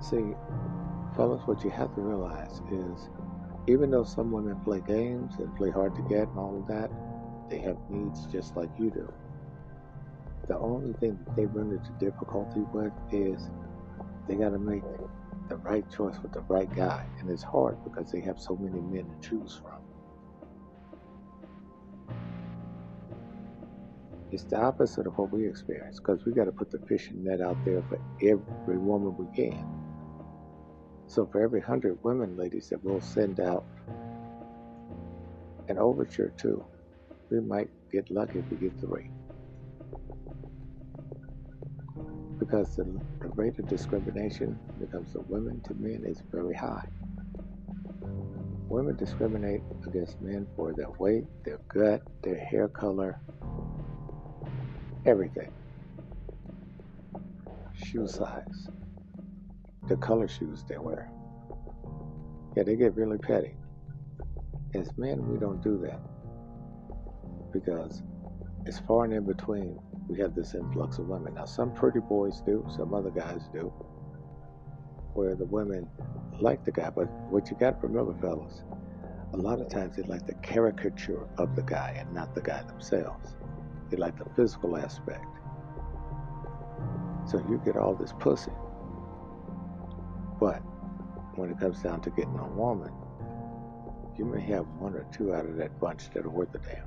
See, fellas, what you have to realize is even though some women play games and play hard to get and all of that, they have needs just like you do. The only thing that they run into difficulty with is they got to make the right choice with the right guy. And it's hard because they have so many men to choose from. It's the opposite of what we experience because we got to put the fishing net out there for every woman we can. So for every hundred women, ladies, that we'll send out an overture to, we might get lucky if we get three. Because the, the rate of discrimination when it comes to women to men is very high. Women discriminate against men for their weight, their gut, their hair color, everything. Shoe size the color shoes they wear. Yeah, they get really petty. As men, we don't do that because it's far and in between. We have this influx of women. Now, some pretty boys do, some other guys do, where the women like the guy. But what you got to remember, fellas, a lot of times they like the caricature of the guy and not the guy themselves. Like the physical aspect. So you get all this pussy but when it comes down to getting a woman, you may have one or two out of that bunch that are worth a damn.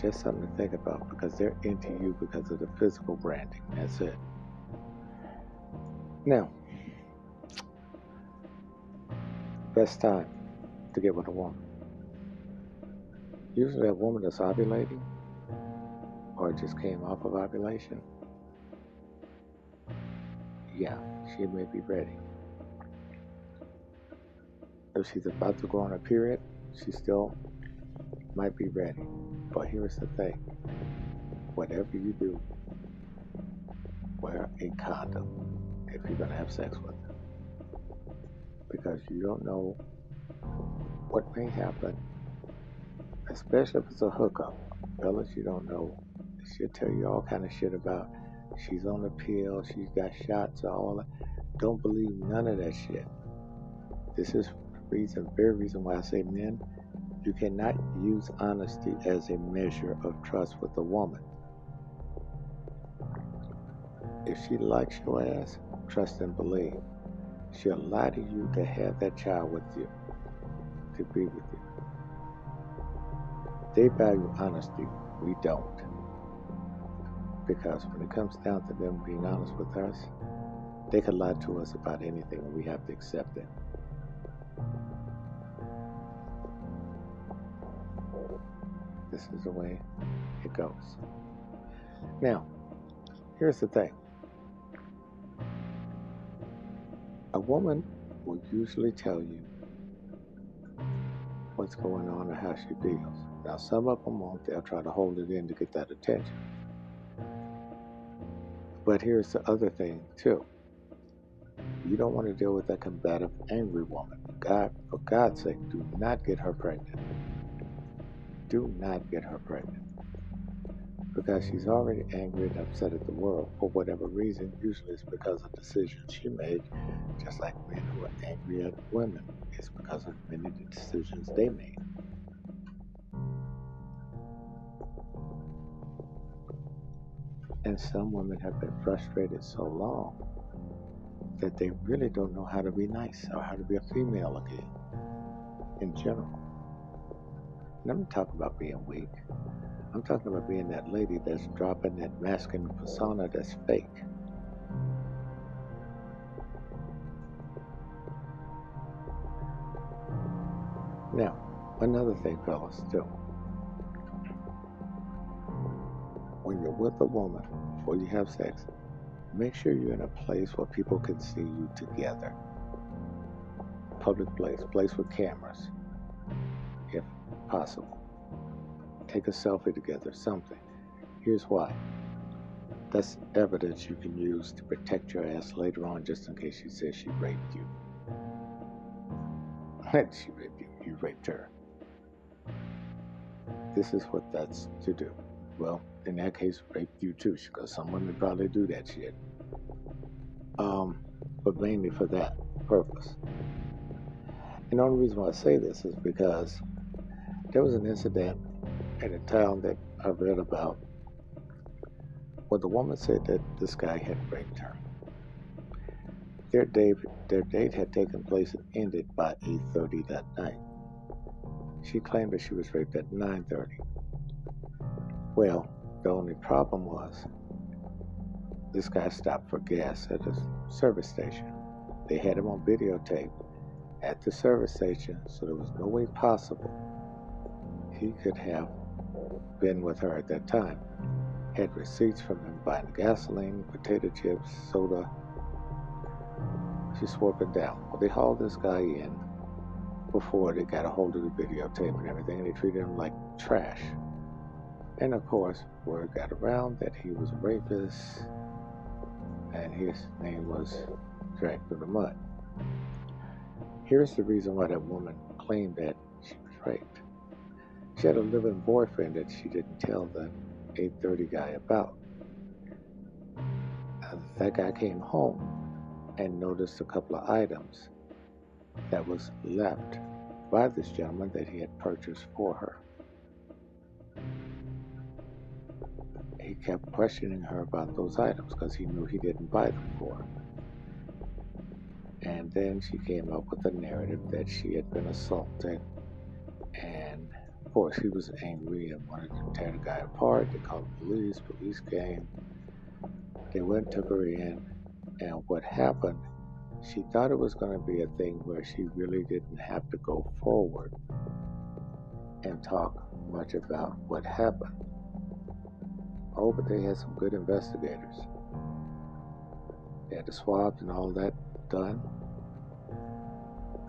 Just something to think about because they're into you because of the physical branding. That's it. Now, best time to get with a woman. Usually, a woman that's ovulating or just came off of ovulation yeah, she may be ready. If she's about to go on a period, she still might be ready. But here's the thing whatever you do, wear a condom if you're going to have sex with her. Because you don't know what may happen, especially if it's a hookup. Fellas, you don't know. She'll tell you all kind of shit about She's on the pill. She's got shots. All that. Don't believe none of that shit. This is reason, very reason why I say men, you cannot use honesty as a measure of trust with a woman. If she likes your ass, trust and believe. She'll lie to you to have that child with you, to be with you. They value honesty. We don't. Because when it comes down to them being honest with us, they could lie to us about anything and we have to accept it. This is the way it goes. Now, here's the thing a woman will usually tell you what's going on or how she feels. Now, some of them won't, they'll try to hold it in to get that attention. But here's the other thing, too. You don't want to deal with a combative, angry woman. God, for God's sake, do not get her pregnant. Do not get her pregnant. Because she's already angry and upset at the world for whatever reason. Usually it's because of decisions she made, just like men who are angry at women. It's because of many decisions they made. And some women have been frustrated so long that they really don't know how to be nice or how to be a female again in general. And I'm not talking about being weak. I'm talking about being that lady that's dropping that masculine persona that's fake. Now, another thing, fellas, too. when you're with a woman before you have sex, make sure you're in a place where people can see you together. Public place, place with cameras, if possible. Take a selfie together, something. Here's why. That's evidence you can use to protect your ass later on just in case she says she raped you. she raped you, you raped her. This is what that's to do. Well, in that case, raped you too, because some women probably do that shit. Um, but mainly for that purpose. And the only reason why I say this is because there was an incident in a town that I read about where the woman said that this guy had raped her. Their date, their date had taken place and ended by 8.30 that night. She claimed that she was raped at 9.30. Well, the only problem was this guy stopped for gas at a service station. They had him on videotape at the service station, so there was no way possible he could have been with her at that time. Had receipts from him buying gasoline, potato chips, soda. She swore and down. Well, they hauled this guy in before they got a hold of the videotape and everything, and they treated him like trash. And of course, word got around that he was a rapist and his name was dragged through the mud. Here's the reason why that woman claimed that she was raped. She had a living boyfriend that she didn't tell the 830 guy about. Uh, that guy came home and noticed a couple of items that was left by this gentleman that he had purchased for her. He kept questioning her about those items because he knew he didn't buy them for her. And then she came up with a narrative that she had been assaulted. And of course, he was angry and wanted to tear the guy apart. They called the police, police came. They went, took her in. And what happened she thought it was going to be a thing where she really didn't have to go forward and talk much about what happened. Oh, but they had some good investigators. They had the swabs and all that done.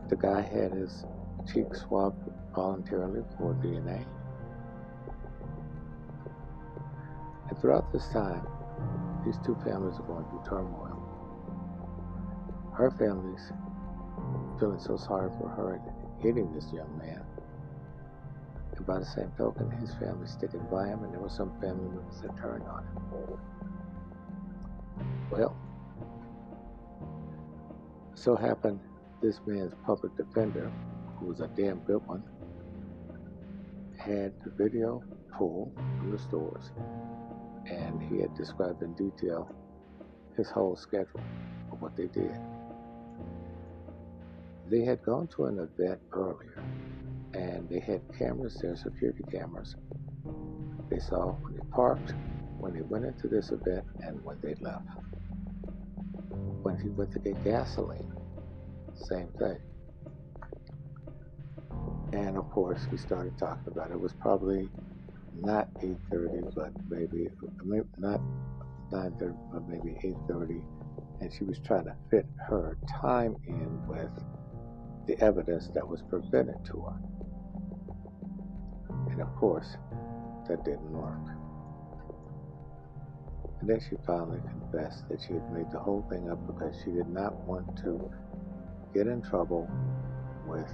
The guy had his cheek swabbed voluntarily for DNA. And throughout this time, these two families are going through turmoil her family's feeling so sorry for her and hitting this young man. And by the same token, his family sticking by him, and there were some family members that turned on him. Well, so happened this man's public defender, who was a damn good one, had the video pulled from the stores, and he had described in detail his whole schedule of what they did. They had gone to an event earlier and they had cameras there, security cameras. They saw when they parked, when they went into this event, and when they left. When he went to get gasoline, same thing. And of course, we started talking about it. It was probably not 8:30, but maybe not 9:30, but maybe 8:30, and she was trying to fit her time in with the evidence that was presented to her. And of course, that didn't work. And then she finally confessed that she had made the whole thing up because she did not want to get in trouble with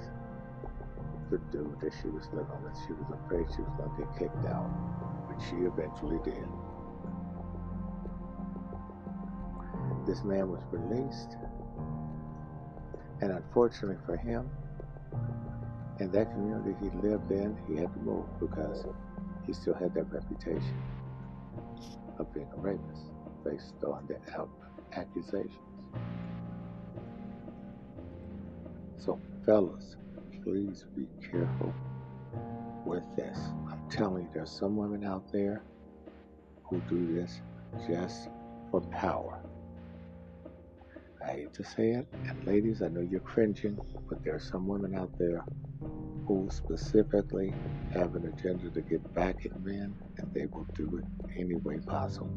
the dude that she was living with. She was afraid she was going to get kicked out, which she eventually did. This man was released and unfortunately for him, in that community he lived in, he had to move because he still had that reputation of being a rapist based on the accusations. So, fellas, please be careful with this. I'm telling you, there's some women out there who do this just for power. I hate to say it, and ladies, I know you're cringing, but there are some women out there who specifically have an agenda to get back at men, and they will do it any way possible.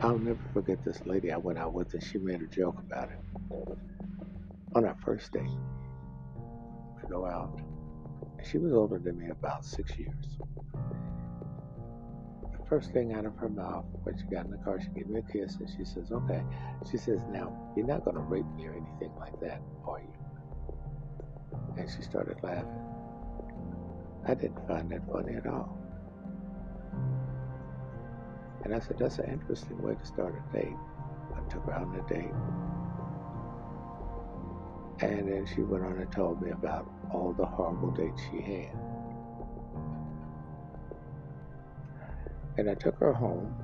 I'll never forget this lady I went out with, and she made a joke about it. On our first date, we go out. And she was older than me about six years. First thing out of her mouth when she got in the car, she gave me a kiss, and she says, "Okay." She says, "Now you're not going to rape me or anything like that, are you?" And she started laughing. I didn't find that funny at all. And I said, that's an interesting way to start a date. I took her on a date. And then she went on and told me about all the horrible dates she had. And I took her home,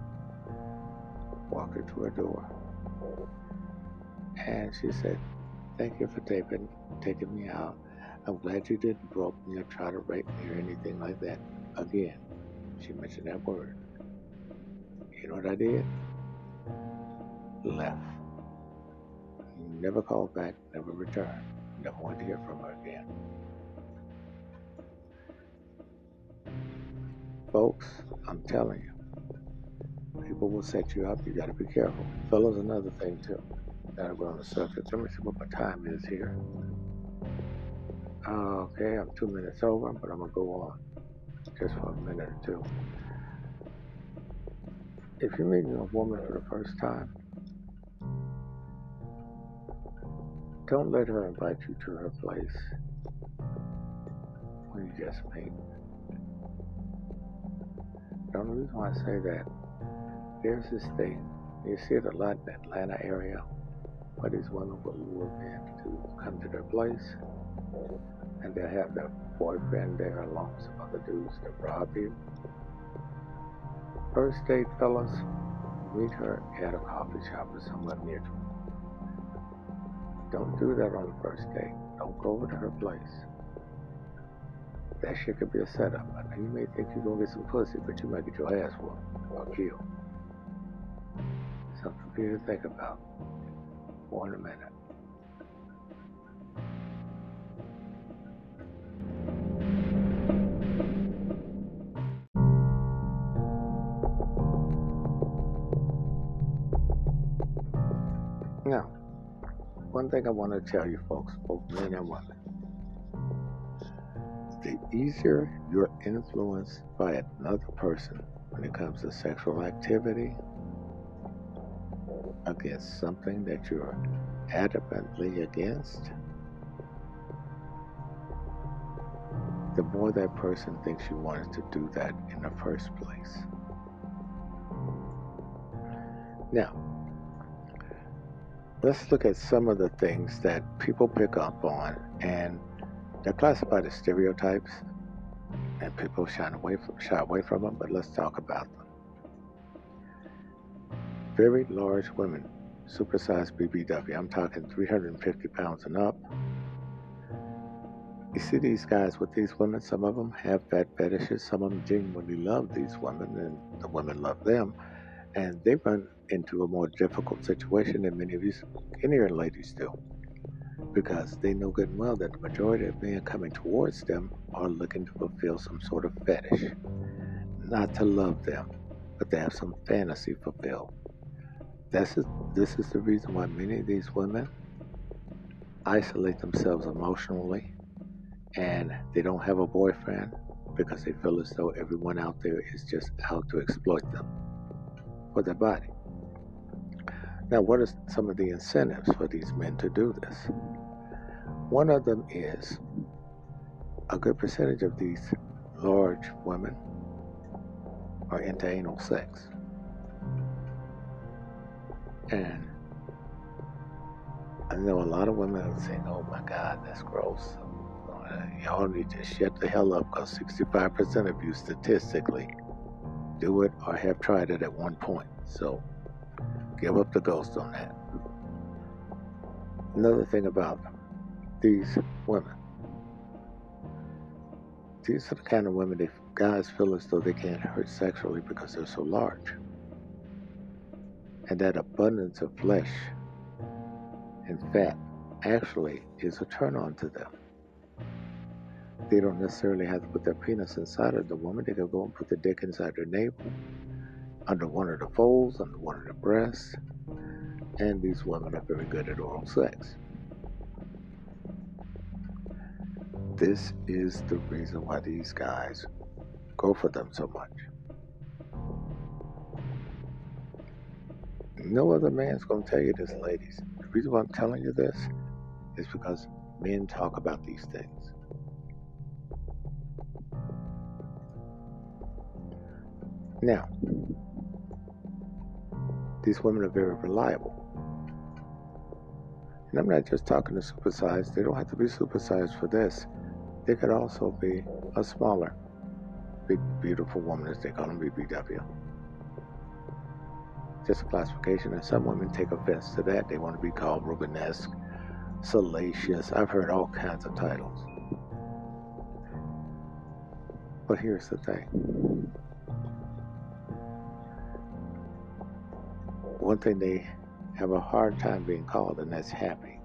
walked her to her door, and she said, Thank you for taking, taking me out. I'm glad you didn't grope me or try to rape me or anything like that. Again, she mentioned that word. You know what I did? Left. Never called back, never returned. Never wanted to hear from her again. Folks, I'm telling you, people will set you up. You got to be careful. Fellas, another thing too. Gotta go on the subject. Let me see what my time is here. Okay, I'm two minutes over, but I'm gonna go on just for a minute or two if you're meeting a woman for the first time, don't let her invite you to her place when you just meet. The only reason why I say that, there's this thing, you see it a lot in the Atlanta area, where these women will lure men to come to their place, and they'll have their boyfriend there along with some other dudes to rob you First date, fellas, meet her at a coffee shop or somewhere near you. Don't do that on the first date. Don't go over to her place. That shit could be a setup. I you may think you're gonna get some pussy, but you might get your ass whooped or killed. Something for you to think about. In a minute. Now, one thing I want to tell you folks, both men and women. The easier you're influenced by another person when it comes to sexual activity against something that you're adamantly against, the more that person thinks you wanted to do that in the first place. Now, let's look at some of the things that people pick up on, and they're classified as stereotypes, and people shy away from, shy away from them. But let's talk about them. Very large women, supersized BBW. I'm talking 350 pounds and up. You see these guys with these women. Some of them have fat fetishes. Some of them genuinely love these women, and the women love them and they run into a more difficult situation than many of you Indian ladies do because they know good and well that the majority of men coming towards them are looking to fulfill some sort of fetish. Not to love them, but to have some fantasy fulfilled. This is, this is the reason why many of these women isolate themselves emotionally and they don't have a boyfriend because they feel as though everyone out there is just out to exploit them for their body. Now, what are some of the incentives for these men to do this? One of them is a good percentage of these large women are into anal sex. And I know a lot of women are saying, oh my God, that's gross. Uh, y'all need to shut the hell up because 65% of you statistically do it or have tried it at one point. So give up the ghost on that. Another thing about these women. These are the kind of women that guys feel as though they can't hurt sexually because they're so large. And that abundance of flesh and fat actually is a turn on to them. They don't necessarily have to put their penis inside of the woman. They can go and put the dick inside their navel, under one of the folds, under one of the breasts. And these women are very good at oral sex. This is the reason why these guys go for them so much. No other man's going to tell you this, ladies. The reason why I'm telling you this is because men talk about these things. Now, these women are very reliable. And I'm not just talking to supersized, they don't have to be supersized for this. They could also be a smaller, big, beautiful woman, as they call them, BBW. Just a classification, and some women take offense to that. They want to be called Rubenesque, salacious. I've heard all kinds of titles. But here's the thing one thing they have a hard time being called, and that's happy.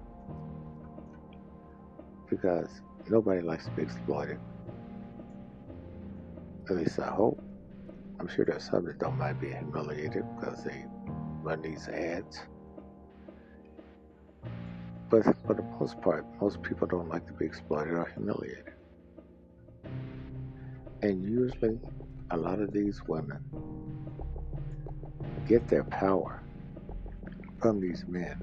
Because nobody likes to be exploited. At least I hope. I'm sure there's some that don't mind being humiliated because they run these ads. But for the most part, most people don't like to be exploited or humiliated. And usually, a lot of these women get their power from these men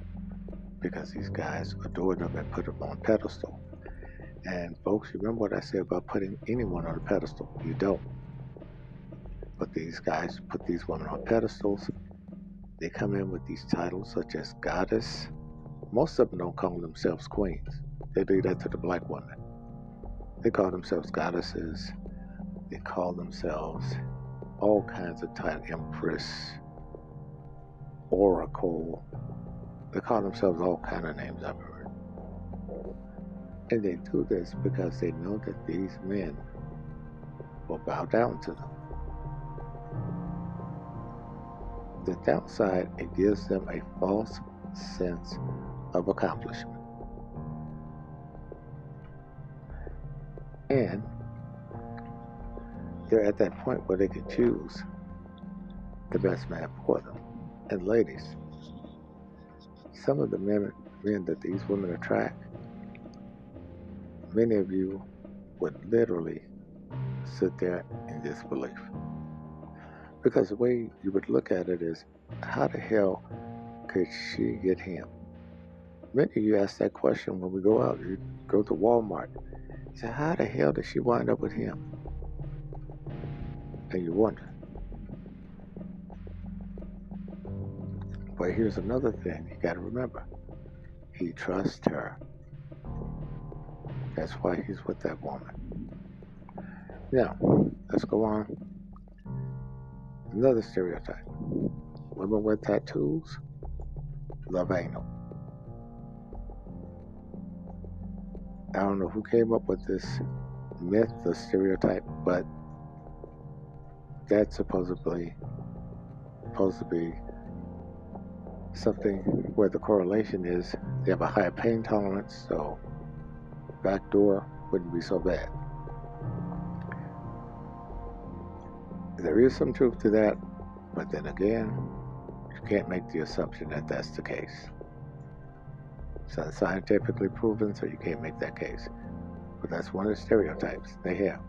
because these guys adore them and put them on pedestal. And folks, remember what I said about putting anyone on a pedestal? You don't. But these guys put these women on pedestals. They come in with these titles such as goddess. Most of them don't call themselves queens. They do that to the black women. They call themselves goddesses. They call themselves all kinds of titles, empress, Oracle. They call themselves all kind of names I've. And they do this because they know that these men will bow down to them. The downside, it gives them a false sense of accomplishment. And they're at that point where they can choose the best man for them and ladies, some of the men, men that these women attract, many of you would literally sit there in disbelief. Because the way you would look at it is, how the hell could she get him? Many of you ask that question when we go out. You go to Walmart. You say, how the hell did she wind up with him? And you wonder. But here's another thing you got to remember he trusts her. That's why he's with that woman. Now, let's go on. Another stereotype women with tattoos love anal. I don't know who came up with this myth, the stereotype, but that's supposedly supposed to be something where the correlation is they have a higher pain tolerance, so back door wouldn't be so bad. There is some truth to that, but then again, you can't make the assumption that that's the case. It's not scientifically proven, so you can't make that case. But that's one of the stereotypes they have.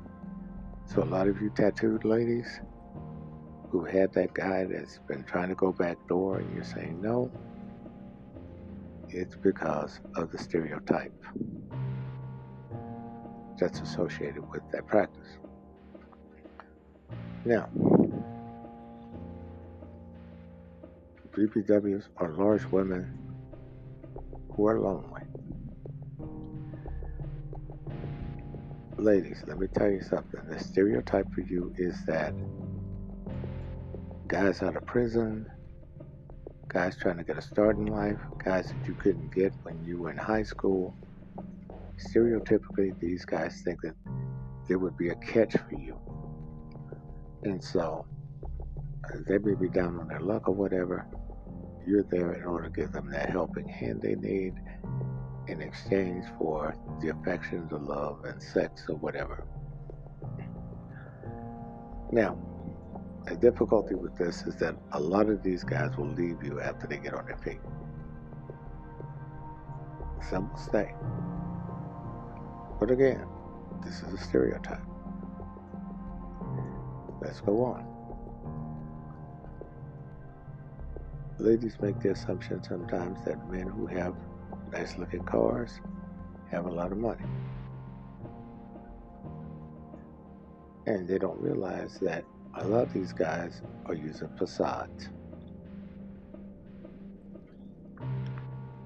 So a lot of you tattooed ladies, who had that guy that's been trying to go back door and you're saying no, it's because of the stereotype that's associated with that practice. Now, BBWs are large women who are lonely. Ladies, let me tell you something. The stereotype for you is that guys out of prison, guys trying to get a start in life, guys that you couldn't get when you were in high school. Stereotypically, these guys think that there would be a catch for you. And so, uh, they may be down on their luck or whatever. you're there in order to give them that helping hand they need in exchange for the affection, the love, and sex or whatever. Now, the difficulty with this is that a lot of these guys will leave you after they get on their feet. Some will stay. But again, this is a stereotype. Let's go on. Ladies make the assumption sometimes that men who have nice looking cars have a lot of money. And they don't realize that a lot of these guys are using facades.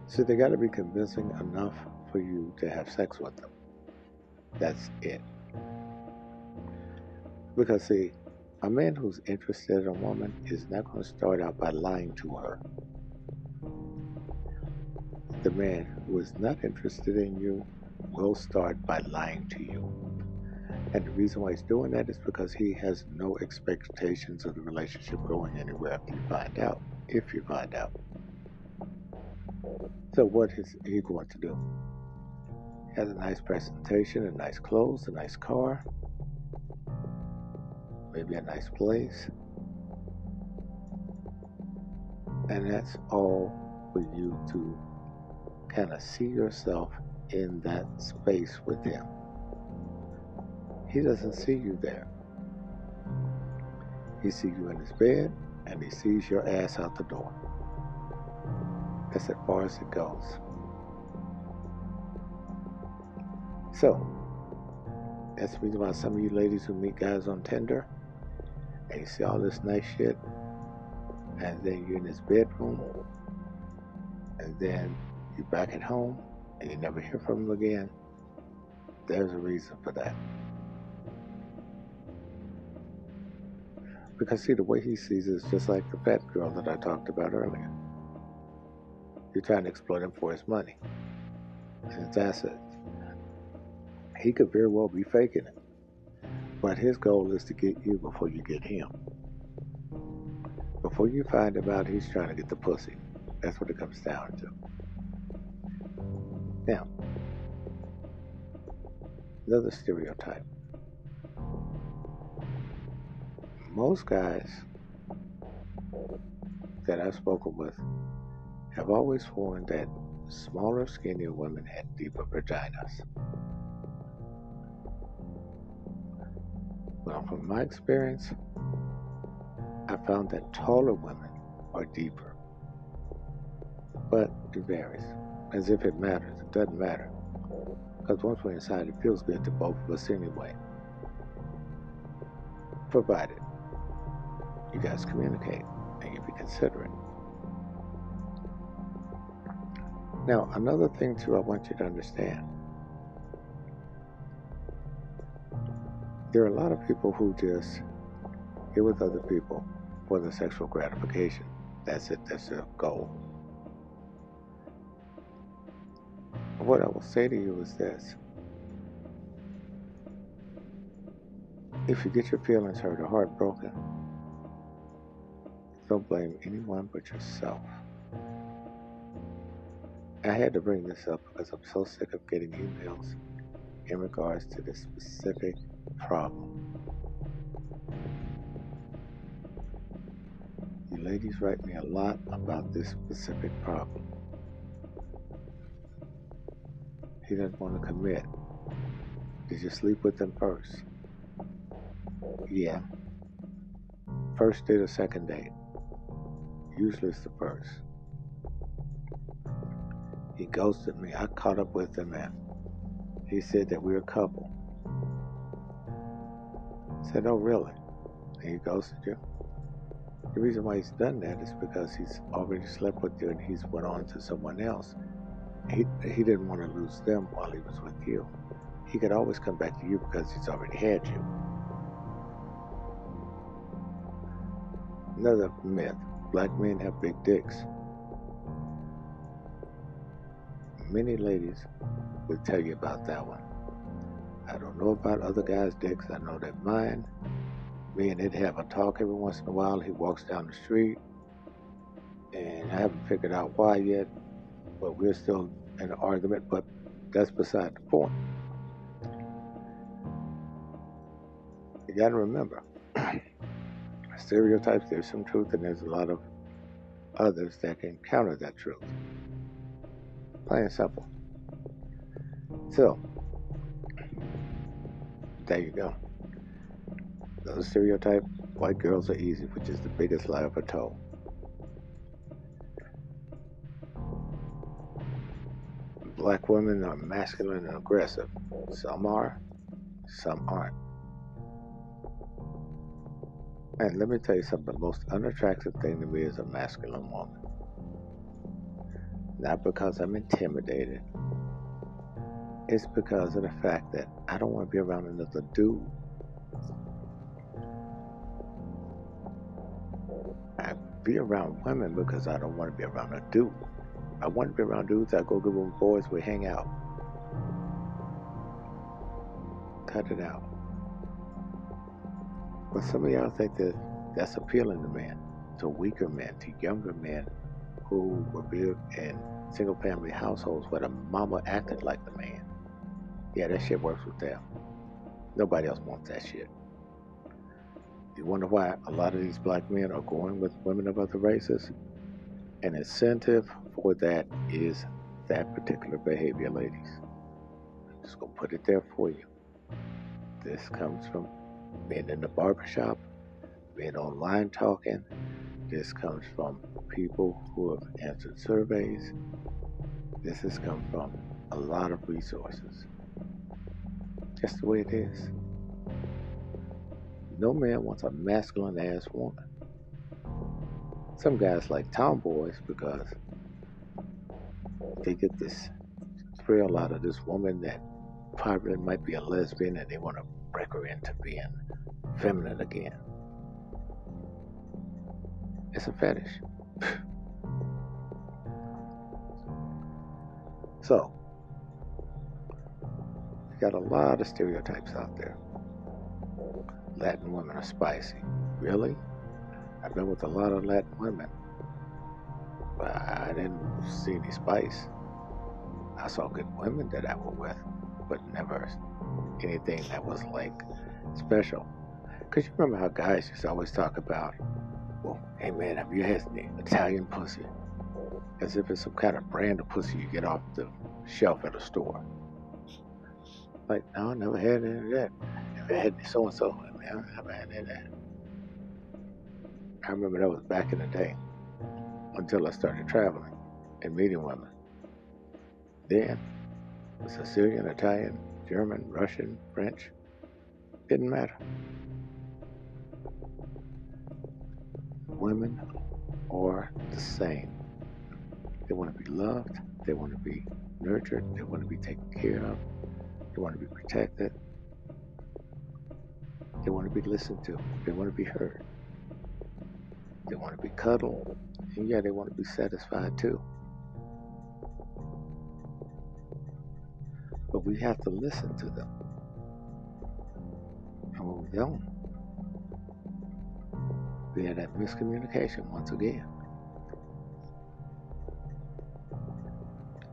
So they got to be convincing enough for you to have sex with them. That's it. Because, see, a man who's interested in a woman is not going to start out by lying to her. The man who is not interested in you will start by lying to you. And the reason why he's doing that is because he has no expectations of the relationship going anywhere after you find out, if you find out. So, what is he going to do? Has a nice presentation, a nice clothes, a nice car, maybe a nice place. And that's all for you to kind of see yourself in that space with him. He doesn't see you there. He sees you in his bed and he sees your ass out the door. That's as far as it goes. So, that's the reason why some of you ladies who meet guys on Tinder and you see all this nice shit, and then you're in his bedroom, and then you're back at home, and you never hear from him again. There's a reason for that. Because, see, the way he sees it is just like the fat girl that I talked about earlier. You're trying to exploit him for his money and his assets. He could very well be faking it. But his goal is to get you before you get him. Before you find him out, he's trying to get the pussy. That's what it comes down to. Now, another stereotype. Most guys that I've spoken with have always sworn that smaller, skinnier women had deeper vaginas. Well, from my experience, I found that taller women are deeper. But it varies, as if it matters. It doesn't matter. Because once we're inside, it feels good to both of us anyway. Provided you guys communicate and you be considerate. Now, another thing, too, I want you to understand There are a lot of people who just get with other people for the sexual gratification. That's it, that's their goal. What I will say to you is this if you get your feelings hurt or heartbroken, don't blame anyone but yourself. I had to bring this up because I'm so sick of getting emails in regards to this specific problem. You ladies write me a lot about this specific problem. He doesn't want to commit. Did you sleep with him first? Yeah. First date or second date? Usually it's the first. He ghosted me. I caught up with him and he said that we're a couple. I said, Oh, really? And he ghosted you? The reason why he's done that is because he's already slept with you and he's went on to someone else. He, he didn't want to lose them while he was with you. He could always come back to you because he's already had you. Another myth black men have big dicks. Many ladies will tell you about that one. I don't know about other guys' dicks. I know that mine, me and it have a talk every once in a while. He walks down the street And I haven't figured out why yet, but we're still in an argument, but that's beside the point. You gotta remember, stereotypes, there's some truth, and there's a lot of others that can counter that truth. Plain and simple. So, there you go. The stereotype, white girls are easy, which is the biggest lie ever told. Black women are masculine and aggressive. Some are, some aren't. And let me tell you something the most unattractive thing to me is a masculine woman. Not because I'm intimidated, it's because of the fact that I don't want to be around another dude. I be around women because I don't want to be around a dude. I want to be around dudes. I go good with boys. We hang out. Cut it out. But some of y'all think that that's appealing to men, to weaker men, to younger men who were built in single family households where the mama acted like the man. Yeah, that shit works with them. Nobody else wants that shit. You wonder why a lot of these black men are going with women of other races? An incentive for that is that particular behavior, ladies. I'm just gonna put it there for you. This comes from being in the barbershop, being online talking. This comes from people who have answered surveys. This has come from a lot of resources. Just the way it is. No man wants a masculine ass woman. Some guys like tomboys because they get this thrill out of this woman that probably might be a lesbian and they want to break her into being feminine again. It's a fetish. so, got a lot of stereotypes out there. Latin women are spicy. Really? I've been with a lot of Latin women, but I didn't see any spice. I saw good women that I was with, but never anything that was like special. Because you remember how guys to always talk about, well, hey man, have you had Italian pussy? As if it's some kind of brand of pussy you get off the shelf at a store. Like, no, I never had any of that. Never had so and so. I never had any of that. I remember that was back in the day until I started traveling and meeting women. Then, Sicilian, Italian, German, Russian, French, didn't matter. Women are the same. They want to be loved, they want to be nurtured, they want to be taken care of, they want to be protected, they want to be listened to, they want to be heard. They want to be cuddled. And yeah, they want to be satisfied too. But we have to listen to them. And when we don't, we have that miscommunication once again.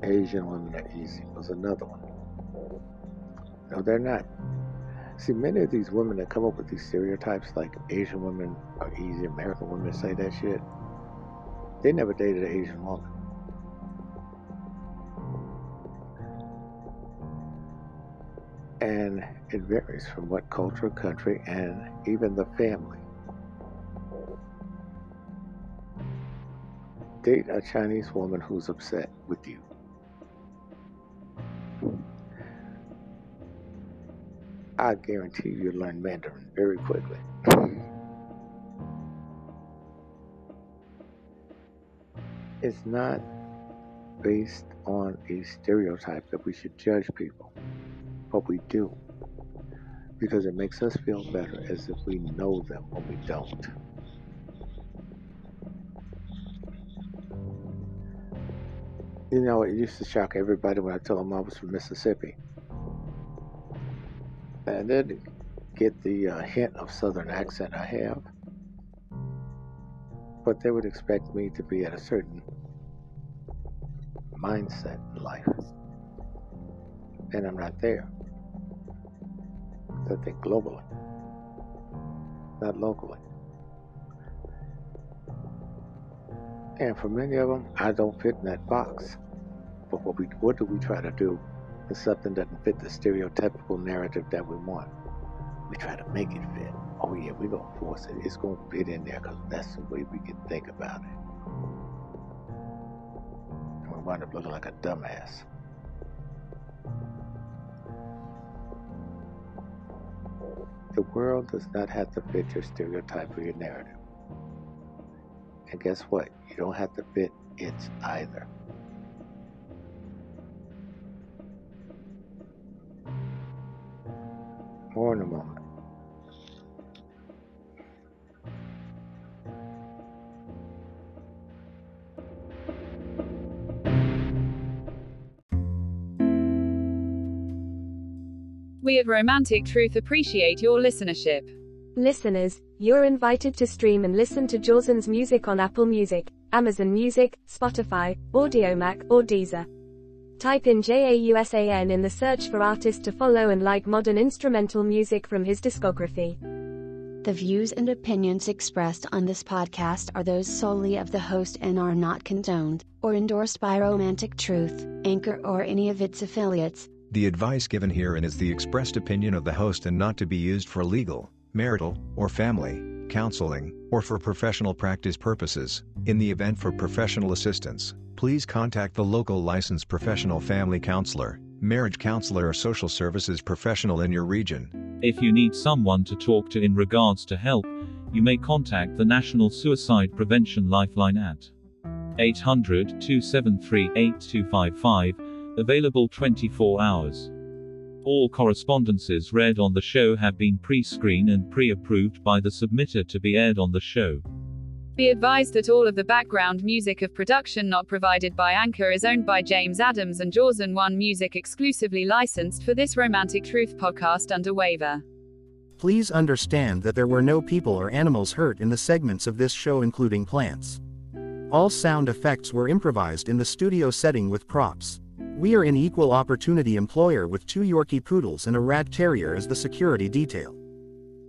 Asian women are easy was another one. No, they're not. See, many of these women that come up with these stereotypes, like Asian women are easy, American women say that shit, they never dated an Asian woman. And it varies from what culture, country, and even the family. Date a Chinese woman who's upset with you. I guarantee you will learn Mandarin very quickly. It's not based on a stereotype that we should judge people, but we do. Because it makes us feel better as if we know them when we don't. You know, it used to shock everybody when I told them I was from Mississippi. And then get the uh, hint of southern accent I have. but they would expect me to be at a certain mindset in life. And I'm not there. I think globally, not locally. And for many of them, I don't fit in that box. But what we what do we try to do if something doesn't fit the stereotypical narrative that we want? We try to make it fit. Oh yeah, we're gonna force it. It's gonna fit in there because that's the way we can think about it. And we wind up looking like a dumbass. The world does not have to fit your stereotype or your narrative. And guess what? You don't have to fit its either. More in a moment. We at Romantic Truth appreciate your listenership. Listeners, you're invited to stream and listen to Jawson's music on Apple Music, Amazon Music, Spotify, Audiomack, or Deezer. Type in JAWSON in the search for artist to follow and like modern instrumental music from his discography. The views and opinions expressed on this podcast are those solely of the host and are not condoned or endorsed by Romantic Truth, Anchor, or any of its affiliates. The advice given herein is the expressed opinion of the host and not to be used for legal, marital, or family counseling, or for professional practice purposes. In the event for professional assistance, please contact the local licensed professional family counselor, marriage counselor, or social services professional in your region. If you need someone to talk to in regards to help, you may contact the National Suicide Prevention Lifeline at 800 273 8255, available 24 hours. All correspondences read on the show have been pre-screened and pre-approved by the submitter to be aired on the show. Be advised that all of the background music of production not provided by Anchor is owned by James Adams and Jawson One Music exclusively licensed for this Romantic Truth podcast under waiver. Please understand that there were no people or animals hurt in the segments of this show, including plants. All sound effects were improvised in the studio setting with props. We are an equal opportunity employer with two Yorkie poodles and a rat terrier as the security detail.